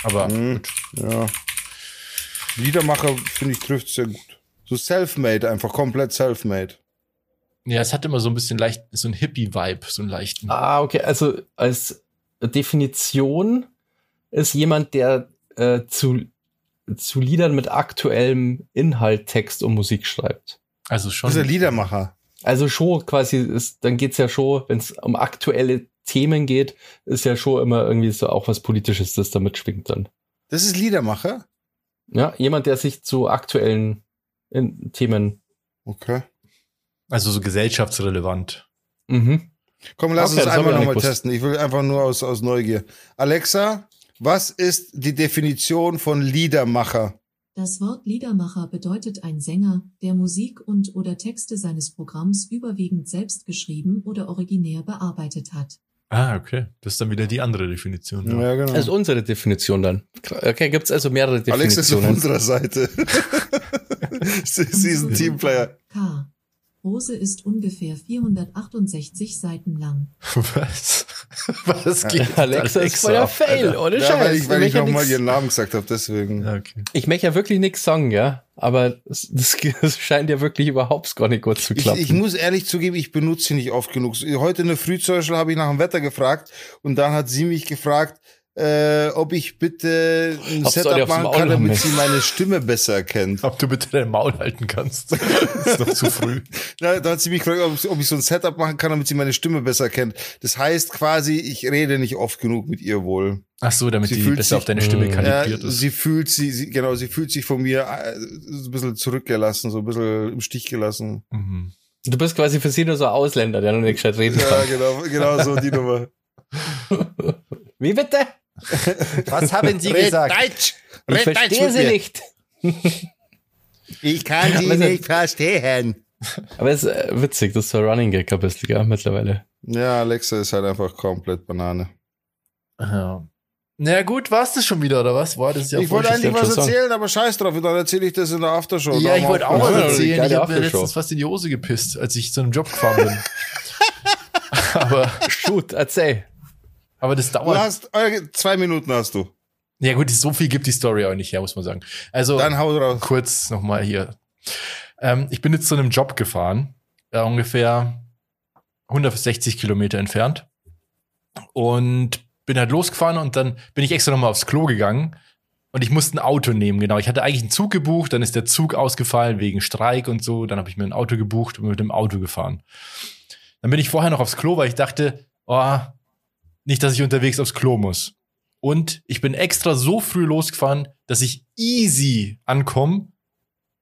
Aber hm, ja. Liedermacher, finde ich, trifft sehr gut. So self-made, einfach komplett self-made. ja, es hat immer so ein bisschen leicht, so ein Hippie-Vibe, so einen leichten. Ah, okay. Also als Definition ist jemand, der äh, zu, zu Liedern mit aktuellem Inhalt Text und Musik schreibt. Also schon. Das ist ein Liedermacher. Also schon quasi ist, dann geht's ja schon, wenn es um aktuelle Themen geht, ist ja schon immer irgendwie so auch was Politisches, das da mitschwingt dann. Das ist Liedermacher? Ja, jemand, der sich zu aktuellen in, Themen. Okay. Also so gesellschaftsrelevant. Mhm. Komm, lass Okay, uns einmal nochmal testen. Ich will einfach nur aus, aus Neugier. Alexa, was ist die Definition von Liedermacher? Das Wort Liedermacher bedeutet ein Sänger, der Musik und oder Texte seines Programms überwiegend selbst geschrieben oder originär bearbeitet hat. Ah, okay. Das ist dann wieder die andere Definition. Ja. genau. Das ist unsere Definition dann. Okay, gibt's also mehrere Alexa ist auf Definitionen. unserer Seite. sie, ist ein Teamplayer. K. Rose ist ungefähr 468 Seiten lang. Was? Was geht? Alexa ist voll der Fail, Alter? ohne Ja, Scheiß. weil ich, weil ich möchte ja nochmal nix- ihren Namen gesagt habe, deswegen. Ja, okay. ich möchte ja wirklich nichts sagen, ja. aber es- das, das scheint ja wirklich überhaupt gar nicht gut zu Ich, klappen. ich muss ehrlich zugeben, ich benutze sie nicht oft genug. Heute in der Früh habe ich nach dem Wetter gefragt und dann hat sie mich gefragt, äh, ob ich bitte ein die Setup machen kann, damit haben? sie meine Stimme besser erkennt. Ob du bitte dein Maul halten kannst. das ist doch zu früh. Na, da hat sie mich gefragt, ob, ob ich so ein Setup machen kann, damit sie meine Stimme besser kennt. Das heißt quasi, ich rede nicht oft genug mit ihr wohl. Ach so, damit Sie die fühlt besser sich- auf deine Stimme Mm. Ja, kalibriert ist. sie fühlt sie, sie, genau, sie fühlt sich von mir äh, so ein bisschen zurückgelassen, so ein bisschen im Stich gelassen. Mhm. Du bist quasi für sie nur so ein Ausländer, der noch nicht gescheit reden Ja, kann. genau, genau so die Nummer. Wie bitte? Was haben Sie Red Deutsch! Ich verstehe sie nicht. Ich kann sie nicht verstehen. Aber es ist äh, witzig, das ist so ein Running Gag ein bisschen, gell, mittlerweile. Ja, Alexa ist halt einfach komplett Banane. Ja. Na gut, war's das schon wieder, oder was? War das ja ich wollte eigentlich was sagen. erzählen, aber scheiß drauf, dann erzähle ich das in der Aftershow. Ja, Da ich wollte auch was erzählen. Ich habe mir letztens fast in die Hose gepisst, als ich zu einem Job gefahren bin. aber, Shoot, erzähl. Aber das Du dauert. hast, äh, zwei Minuten hast du. Ja gut, so viel gibt die Story auch nicht her, muss man sagen. Also Dann hau raus. kurz nochmal hier. Ähm, ich bin jetzt zu einem Job gefahren, äh, ungefähr 160 Kilometer entfernt. Und bin halt losgefahren und dann bin ich extra nochmal aufs Klo gegangen. Und ich musste ein Auto nehmen, genau. Ich hatte eigentlich einen Zug gebucht, dann ist der Zug ausgefallen wegen Streik und so. Dann habe ich mir ein Auto gebucht und bin mit dem Auto gefahren. Dann bin ich vorher noch aufs Klo, weil ich dachte, oh, nicht, dass ich unterwegs aufs Klo muss. Und ich bin extra so früh losgefahren, dass ich easy ankomme,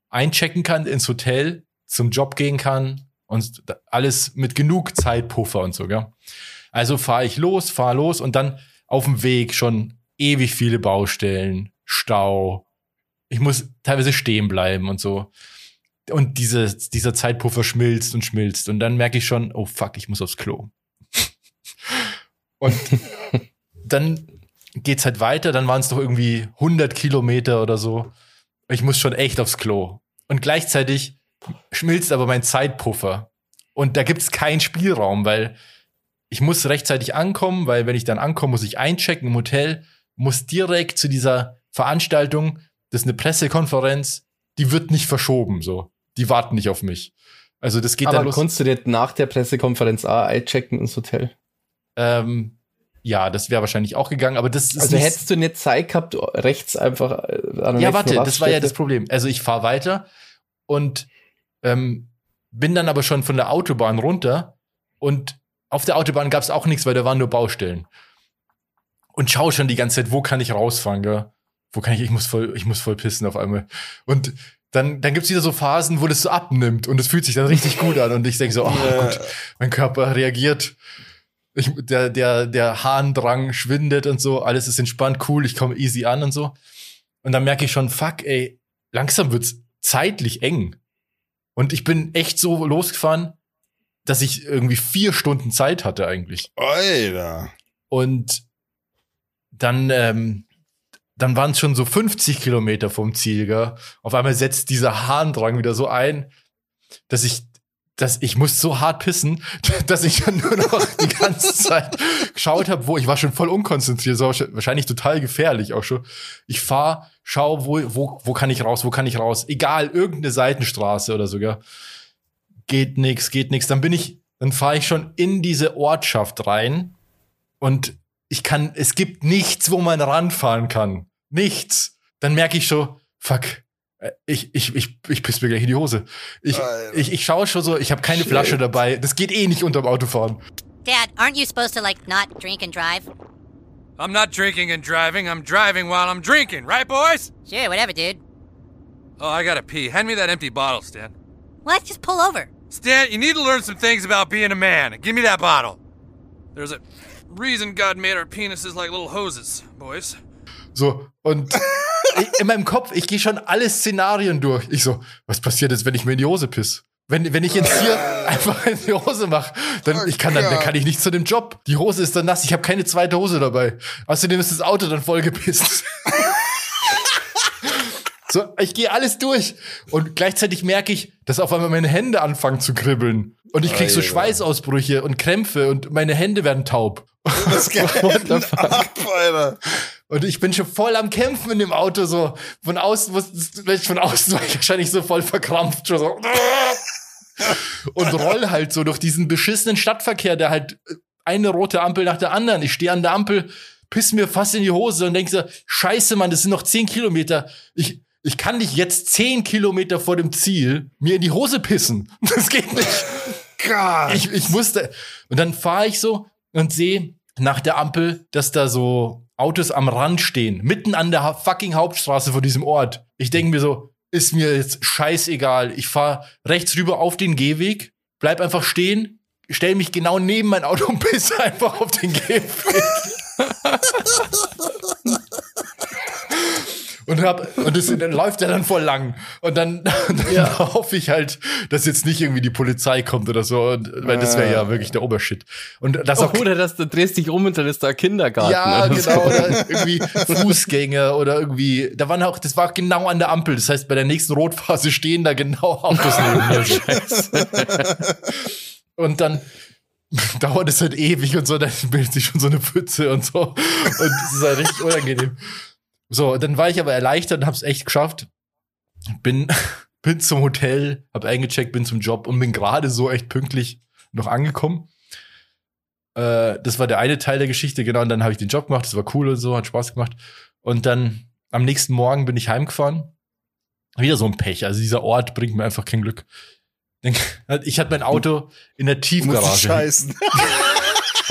einchecken kann ins Hotel, zum Job gehen kann und alles mit genug Zeitpuffer und so, gell? Also fahre ich los, fahre los und dann auf dem Weg schon ewig viele Baustellen, Stau. Ich muss teilweise stehen bleiben und so. Und diese, dieser Zeitpuffer schmilzt und schmilzt. Und dann merke ich schon, oh fuck, ich muss aufs Klo. Und dann geht's halt weiter. Dann waren es doch irgendwie 100 Kilometer oder so. Ich muss schon echt aufs Klo. Und gleichzeitig schmilzt aber mein Zeitpuffer. Und da gibt's keinen Spielraum, weil ich muss rechtzeitig ankommen, weil wenn ich dann ankomme, muss ich einchecken im Hotel, muss direkt zu dieser Veranstaltung, das ist eine Pressekonferenz, die wird nicht verschoben, so. Die warten nicht auf mich. Also das geht dann Aber los. konntest du dir nach der Pressekonferenz auch einchecken ins Hotel? Ähm, ja, das wäre wahrscheinlich auch gegangen, aber das ist Also hättest du nicht Zeit gehabt, rechts einfach äh, an der Ja, warte, das war ja das? Problem. Also ich fahre weiter und ähm, bin dann aber schon von der Autobahn runter und auf der Autobahn gab es auch nichts, weil da waren nur Baustellen. Und schau schon die ganze Zeit, wo kann ich rausfahren, gell? Wo kann ich, ich muss voll, ich muss voll pissen auf einmal. Und dann, dann gibt's wieder so Phasen, wo das so abnimmt und es fühlt sich dann richtig gut an und ich denke so, oh gut, mein Körper reagiert. Ich, der, der, der Harndrang schwindet und so, alles ist entspannt, cool, ich komme easy an und so. Und dann merke ich schon, fuck, ey, langsam wird's zeitlich eng. Und ich bin echt so losgefahren, dass ich irgendwie vier Stunden Zeit hatte eigentlich. Alter. Und dann, ähm, dann waren es schon so 50 Kilometer vom Ziel, gell? Auf einmal setzt dieser Harndrang wieder so ein, dass ich, dass ich muss so hart pissen, dass ich dann nur noch die ganze Zeit geschaut habe, wo ich war schon voll unkonzentriert, so wahrscheinlich total gefährlich auch schon. Ich fahr, schau, wo, wo, wo kann ich raus, wo kann ich raus? Egal, irgendeine Seitenstraße oder sogar. Geht nix, geht nix. Dann bin ich, dann fahre ich schon in diese Ortschaft rein und ich kann, es gibt nichts, wo man ranfahren kann. Nichts. Dann merke ich schon, fuck, ich, ich, ich, ich piss mir gleich in die Hose. Ich, Alter. ich, ich schaue schon so, ich habe keine Shit. Flasche dabei. Das geht eh nicht unterm Autofahren. Dad, aren't you supposed to, like, not drink and drive? I'm not drinking and driving. I'm driving while I'm drinking, right, boys? Sure, whatever, dude. Oh, I gotta pee. Hand me that empty bottle, Stan. What? Just pull over. Stan, you need to learn some things about being a man. Give me that bottle. There's a reason God made our penises like little hoses, boys. So, und in meinem Kopf, ich gehe schon alle Szenarien durch. Ich so, was passiert jetzt, wenn ich mir in die Hose piss? Wenn, wenn ich jetzt hier einfach in die Hose mache, dann, ich kann dann, dann kann ich nicht zu dem Job. Die Hose ist dann nass, ich habe keine zweite Hose dabei. Außerdem ist das Auto dann voll gepisst. So, ich gehe alles durch. Und gleichzeitig merke ich, dass auf einmal meine Hände anfangen zu kribbeln. Und ich krieg so. Schweißausbrüche und Krämpfe und meine Hände werden taub. Das geht ab, Alter. Und ich bin schon voll am Kämpfen in dem Auto, so von außen, was, von außen war ich wahrscheinlich so voll verkrampft, schon so. Und roll halt so durch diesen beschissenen Stadtverkehr, der halt eine rote Ampel nach der anderen. Ich stehe an der Ampel, piss mir fast in die Hose und denk so, scheiße, Mann, das sind noch zehn Kilometer. Ich, ich kann nicht jetzt zehn Kilometer vor dem Ziel mir in die Hose pissen. Das geht nicht. God. Ich, ich musste. Und dann fahre ich so und sehe nach der Ampel, dass da so Autos am Rand stehen, mitten an der fucking Hauptstraße von diesem Ort. Ich denke mir so, ist mir jetzt scheißegal. Ich fahre rechts rüber auf den Gehweg, bleib einfach stehen, stell mich genau neben mein Auto und pisse einfach auf den Gehweg. Und, hab, und das dann läuft er dann voll lang. Und dann, dann hoffe ich halt, dass jetzt nicht irgendwie die Polizei kommt oder so, und, weil das wäre ja wirklich der Obershit. Und das auch Oder dass du drehst dich um und dann ist da Kindergarten. ja, oder so. genau, oder irgendwie Fußgänger oder irgendwie, da waren auch, das war genau an der Ampel. Das heißt, bei der nächsten Rotphase stehen da genau Autos neben mir. Und dann dauert es halt ewig und so, dann bildet sich schon so eine Pfütze und so. Und es ist halt richtig unangenehm. So, dann war ich aber erleichtert und hab's echt geschafft. Bin, bin zum Hotel, hab eingecheckt, bin zum Job und bin gerade so echt pünktlich noch angekommen. Äh, das war der eine Teil der Geschichte, genau. Und dann habe ich den Job gemacht, das war cool und so, hat Spaß gemacht. Und dann am nächsten Morgen bin ich heimgefahren. Wieder so ein Pech. Also dieser Ort bringt mir einfach kein Glück. Ich hatte mein Auto in der Tiefgarage. scheißen.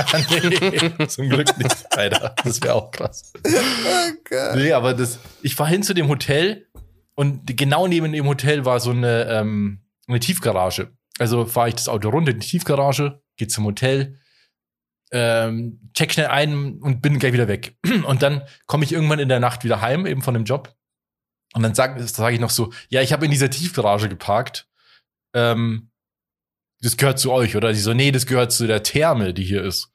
nee, zum Glück nicht, Alter. Das wäre auch krass. Nee, aber das, ich fahr hin zu dem Hotel und genau neben dem Hotel war so eine, ähm, eine Tiefgarage. Also fahre ich das Auto runter in die Tiefgarage, gehe zum Hotel, ähm, check schnell ein und bin gleich wieder weg. Und dann komme ich irgendwann in der Nacht wieder heim, eben von dem Job. Und dann sage sag ich noch so, ja, ich habe in dieser Tiefgarage geparkt. Ähm, das gehört zu euch, oder? Die so, nee, das gehört zu der Therme, die hier ist.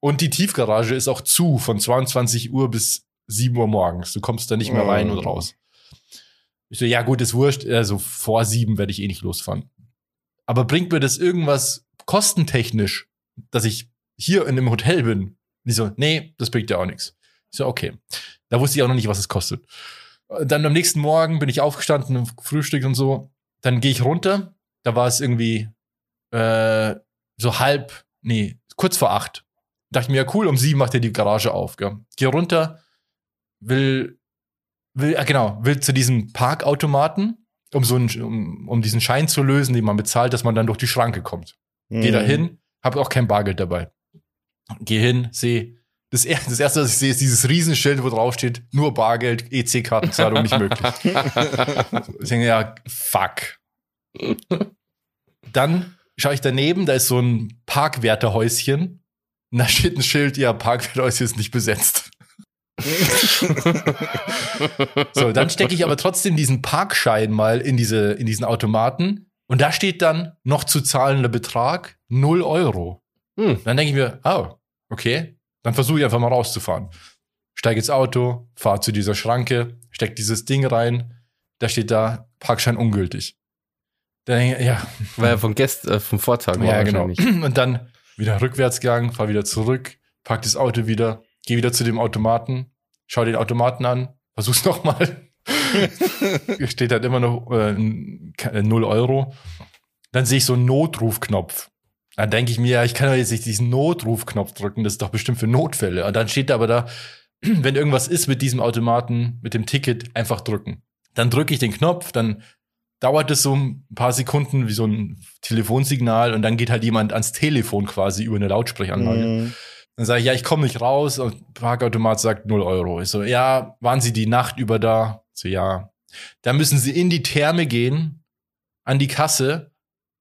Und die Tiefgarage ist auch zu von 22 Uhr bis 7 Uhr morgens. Du kommst da nicht mehr rein Oh. und raus. Ich so, ja gut, ist wurscht. Also vor sieben werde ich eh nicht losfahren. Aber bringt mir das irgendwas kostentechnisch, dass ich hier in einem Hotel bin? Und ich so, nee, das bringt ja auch nichts. Ich so, okay. Da wusste ich auch noch nicht, was es kostet. Dann am nächsten Morgen bin ich aufgestanden, Frühstück und so. Dann gehe ich runter. Da war es irgendwie äh, so halb, nee, kurz vor acht. Dachte mir, ja cool, um sieben macht er die Garage auf. Gell? Geh runter, will, will, ah, genau, will zu diesem Parkautomaten, um so einen, um, um diesen Schein zu lösen, den man bezahlt, dass man dann durch die Schranke kommt. Geh da hin, hab auch kein Bargeld dabei. Geh hin, seh. Das, das erste, was ich sehe, ist dieses Riesenschild, wo drauf steht, nur Bargeld, EC-Kartenzahlung nicht möglich. ich denke, ja, fuck. Dann schaue ich daneben, da ist so ein Parkwärterhäuschen. Und da steht ein Schild, ja, Parkwärterhäuschen ist nicht besetzt. so, dann stecke ich aber trotzdem diesen Parkschein mal in, diese, in diesen Automaten. Und da steht dann noch zu zahlender Betrag 0 Euro. Hm. Dann denke ich mir, oh, okay, dann versuche ich einfach mal rauszufahren. Steige ins Auto, fahre zu dieser Schranke, steck dieses Ding rein, da steht da, Parkschein ungültig. Dann ja, War ja von gest, äh, vom Vortag ja, genau. Und dann wieder rückwärts gegangen, fahr wieder zurück, pack das Auto wieder, geh wieder zu dem Automaten, schau den Automaten an, versuch's nochmal. Steht halt immer noch äh, n- ke- 0 Euro. Dann sehe ich so einen Notrufknopf. Dann denke ich mir, ja, ich kann doch jetzt nicht diesen Notrufknopf drücken, das ist doch bestimmt für Notfälle. Und dann steht da aber da, wenn irgendwas ist mit diesem Automaten, mit dem Ticket, einfach drücken. Dann drücke ich den Knopf, dann dauert es so ein paar Sekunden wie so ein Telefonsignal und dann geht halt jemand ans Telefon quasi über eine Lautsprecheranlage. Mhm. Dann sage ich, ja, ich komme nicht raus und Parkautomat sagt 0 Euro. Ich so, ja, waren Sie die Nacht über da? So, ja. Dann müssen Sie in die Therme gehen, an die Kasse.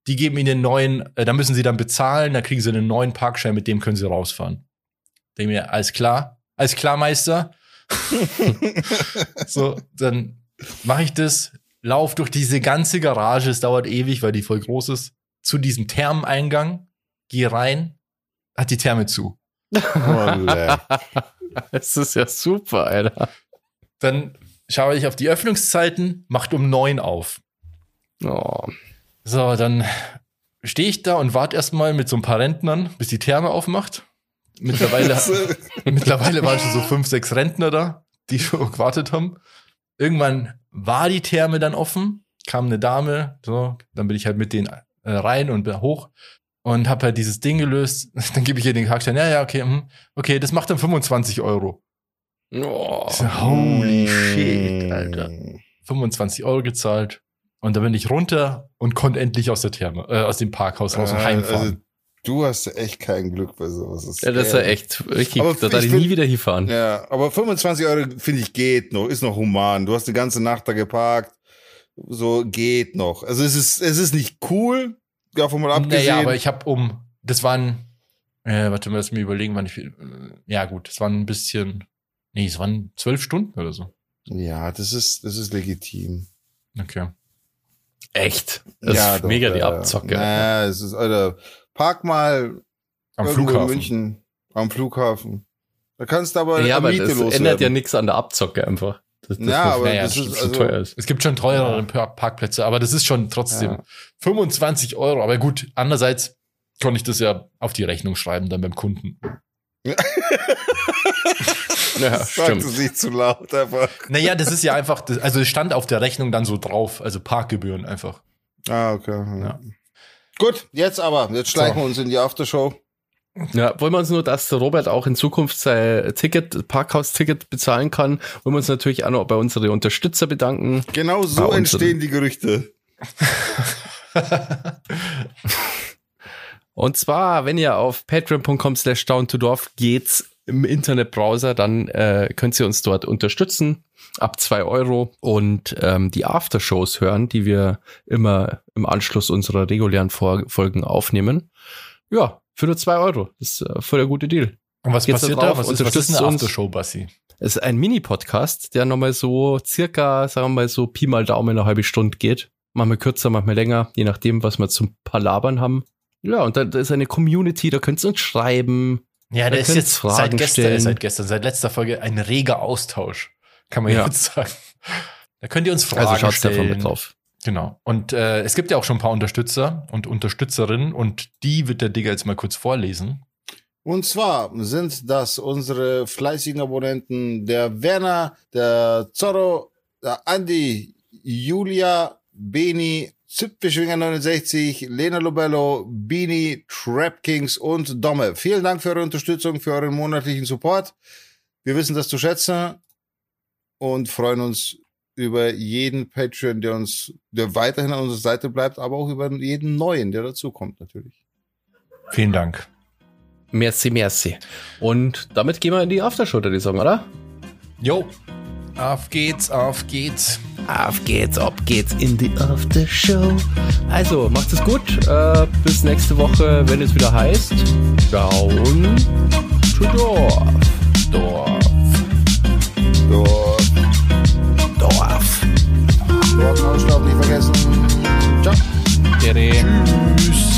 Die geben Ihnen einen neuen, äh, da müssen Sie dann bezahlen, dann kriegen Sie einen neuen Parkschein, mit dem können Sie rausfahren. Denke mir, alles klar, alles klar, Meister. so, dann mache ich das, lauf durch diese ganze Garage, es dauert ewig, weil die voll groß ist, zu diesem Thermeneingang, geh rein, hat die Therme zu. Das ist ja super, Alter. Dann schaue ich auf die Öffnungszeiten, macht um neun auf. Oh. So, dann stehe ich da und warte erstmal mit so ein paar Rentnern, bis die Therme aufmacht. Mittlerweile, mittlerweile waren schon so fünf, sechs Rentner da, die schon gewartet haben. Irgendwann war die Therme dann offen, kam eine Dame, so, dann bin ich halt mit denen äh, rein und bin hoch und habe halt dieses Ding gelöst. Dann gebe ich ihr den Hackstein, ja, ja, okay, hm, okay, das macht dann 25 Euro. Oh. So, holy shit, Alter. 25 Euro gezahlt. Und da bin ich runter und konnte endlich aus der Therme, äh, aus dem Parkhaus raus und Äh, heimfahren. also, du hast echt kein Glück bei sowas. Das Ja, das ist ja echt richtig. Aber Da darf ich nie wieder hinfahren. Ja, aber 25 Euro finde ich geht noch, ist noch human. Du hast die ganze Nacht da geparkt, so geht noch. Also es ist, es ist nicht cool, davon mal abgesehen. Naja, aber ich habe um, das waren, äh, warte mal, lass mir überlegen, wann ich, äh, ja gut, das waren ein bisschen, nee, es waren zwölf Stunden oder so. ja, das ist, das ist legitim. Okay. Echt. Das ja, ist mega doch, die ja. Abzocke. Naja, es ist, Alter, park mal Am Flughafen. in München am Flughafen. Da kannst du aber ja, am aber Miete das ändert loswerden. ja nichts an der Abzocke einfach. Das, das Ja, aber Naja, das ist so also, teuer ist. Es gibt schon teurere Par- Parkplätze, aber das ist schon trotzdem Ja. 25 Euro. Aber gut, andererseits konnte ich das ja auf die Rechnung schreiben dann beim Kunden. Ja, Sag stimmt. nicht zu laut einfach. Naja, das ist ja einfach, das, also es stand auf der Rechnung dann so drauf, also Parkgebühren einfach. Ah, okay. Ja. Gut, jetzt aber, jetzt schleichen So. wir uns in die Aftershow. Ja, wollen wir uns nur, dass Robert auch in Zukunft sein Ticket, Parkhaus-Ticket bezahlen kann, wollen wir uns natürlich auch noch bei unsere Unterstützer bedanken. Genau so unseren- entstehen die Gerüchte. Und zwar, wenn ihr auf patreon.com slash down to dorf geht's im Internetbrowser, dann äh, könnt ihr uns dort unterstützen ab zwei Euro und ähm, die Aftershows hören, die wir immer im Anschluss unserer regulären Vor Folgen aufnehmen. Ja, für nur zwei Euro. Das ist äh, voll der gute Deal. Und was Geht's passiert da? Was ist, was ist eine. Aftershow, Bassi? Es ist ein Mini-Podcast, der nochmal so circa, sagen wir mal so Pi mal Daumen eine halbe Stunde geht. Manchmal kürzer, manchmal länger, je nachdem, was wir zum Palabern haben. Ja, und da, da ist eine Community, da könnt ihr uns schreiben. Ja, Da der ist jetzt Fragen seit gestern, stellen. seit gestern, seit letzter Folge ein reger Austausch, kann man Ja. jetzt sagen. Da könnt ihr uns Fragen also schaut da stellen. mal mit drauf. Genau. Und äh, es gibt ja auch schon ein paar Unterstützer und Unterstützerinnen und die wird der Digger jetzt mal kurz vorlesen. Und zwar sind das unsere fleißigen Abonnenten, der Werner, der Zorro, der Andi, Julia, Beni, Zipfischwinger 69, Lena Lobello, Bini, Trap Kings und Domme. Vielen Dank für eure Unterstützung, für euren monatlichen Support. Wir wissen das zu schätzen und freuen uns über jeden Patreon, der uns, der weiterhin an unserer Seite bleibt, aber auch über jeden neuen, der dazukommt, natürlich. Vielen Dank. Merci, merci. Und damit gehen wir in die Aftershow, ich sagen, oder? Jo. Auf geht's, auf geht's. Auf geht's, ab geht's in die After Show. Also, macht es gut. Äh, bis nächste Woche, wenn es wieder heißt. Down to Dorf. Dorf. Dorf. Dorf. Dorf. Dorf. Dorf. Dorf. Dorf. Dorf. Dorf. Dorf. Tschüss.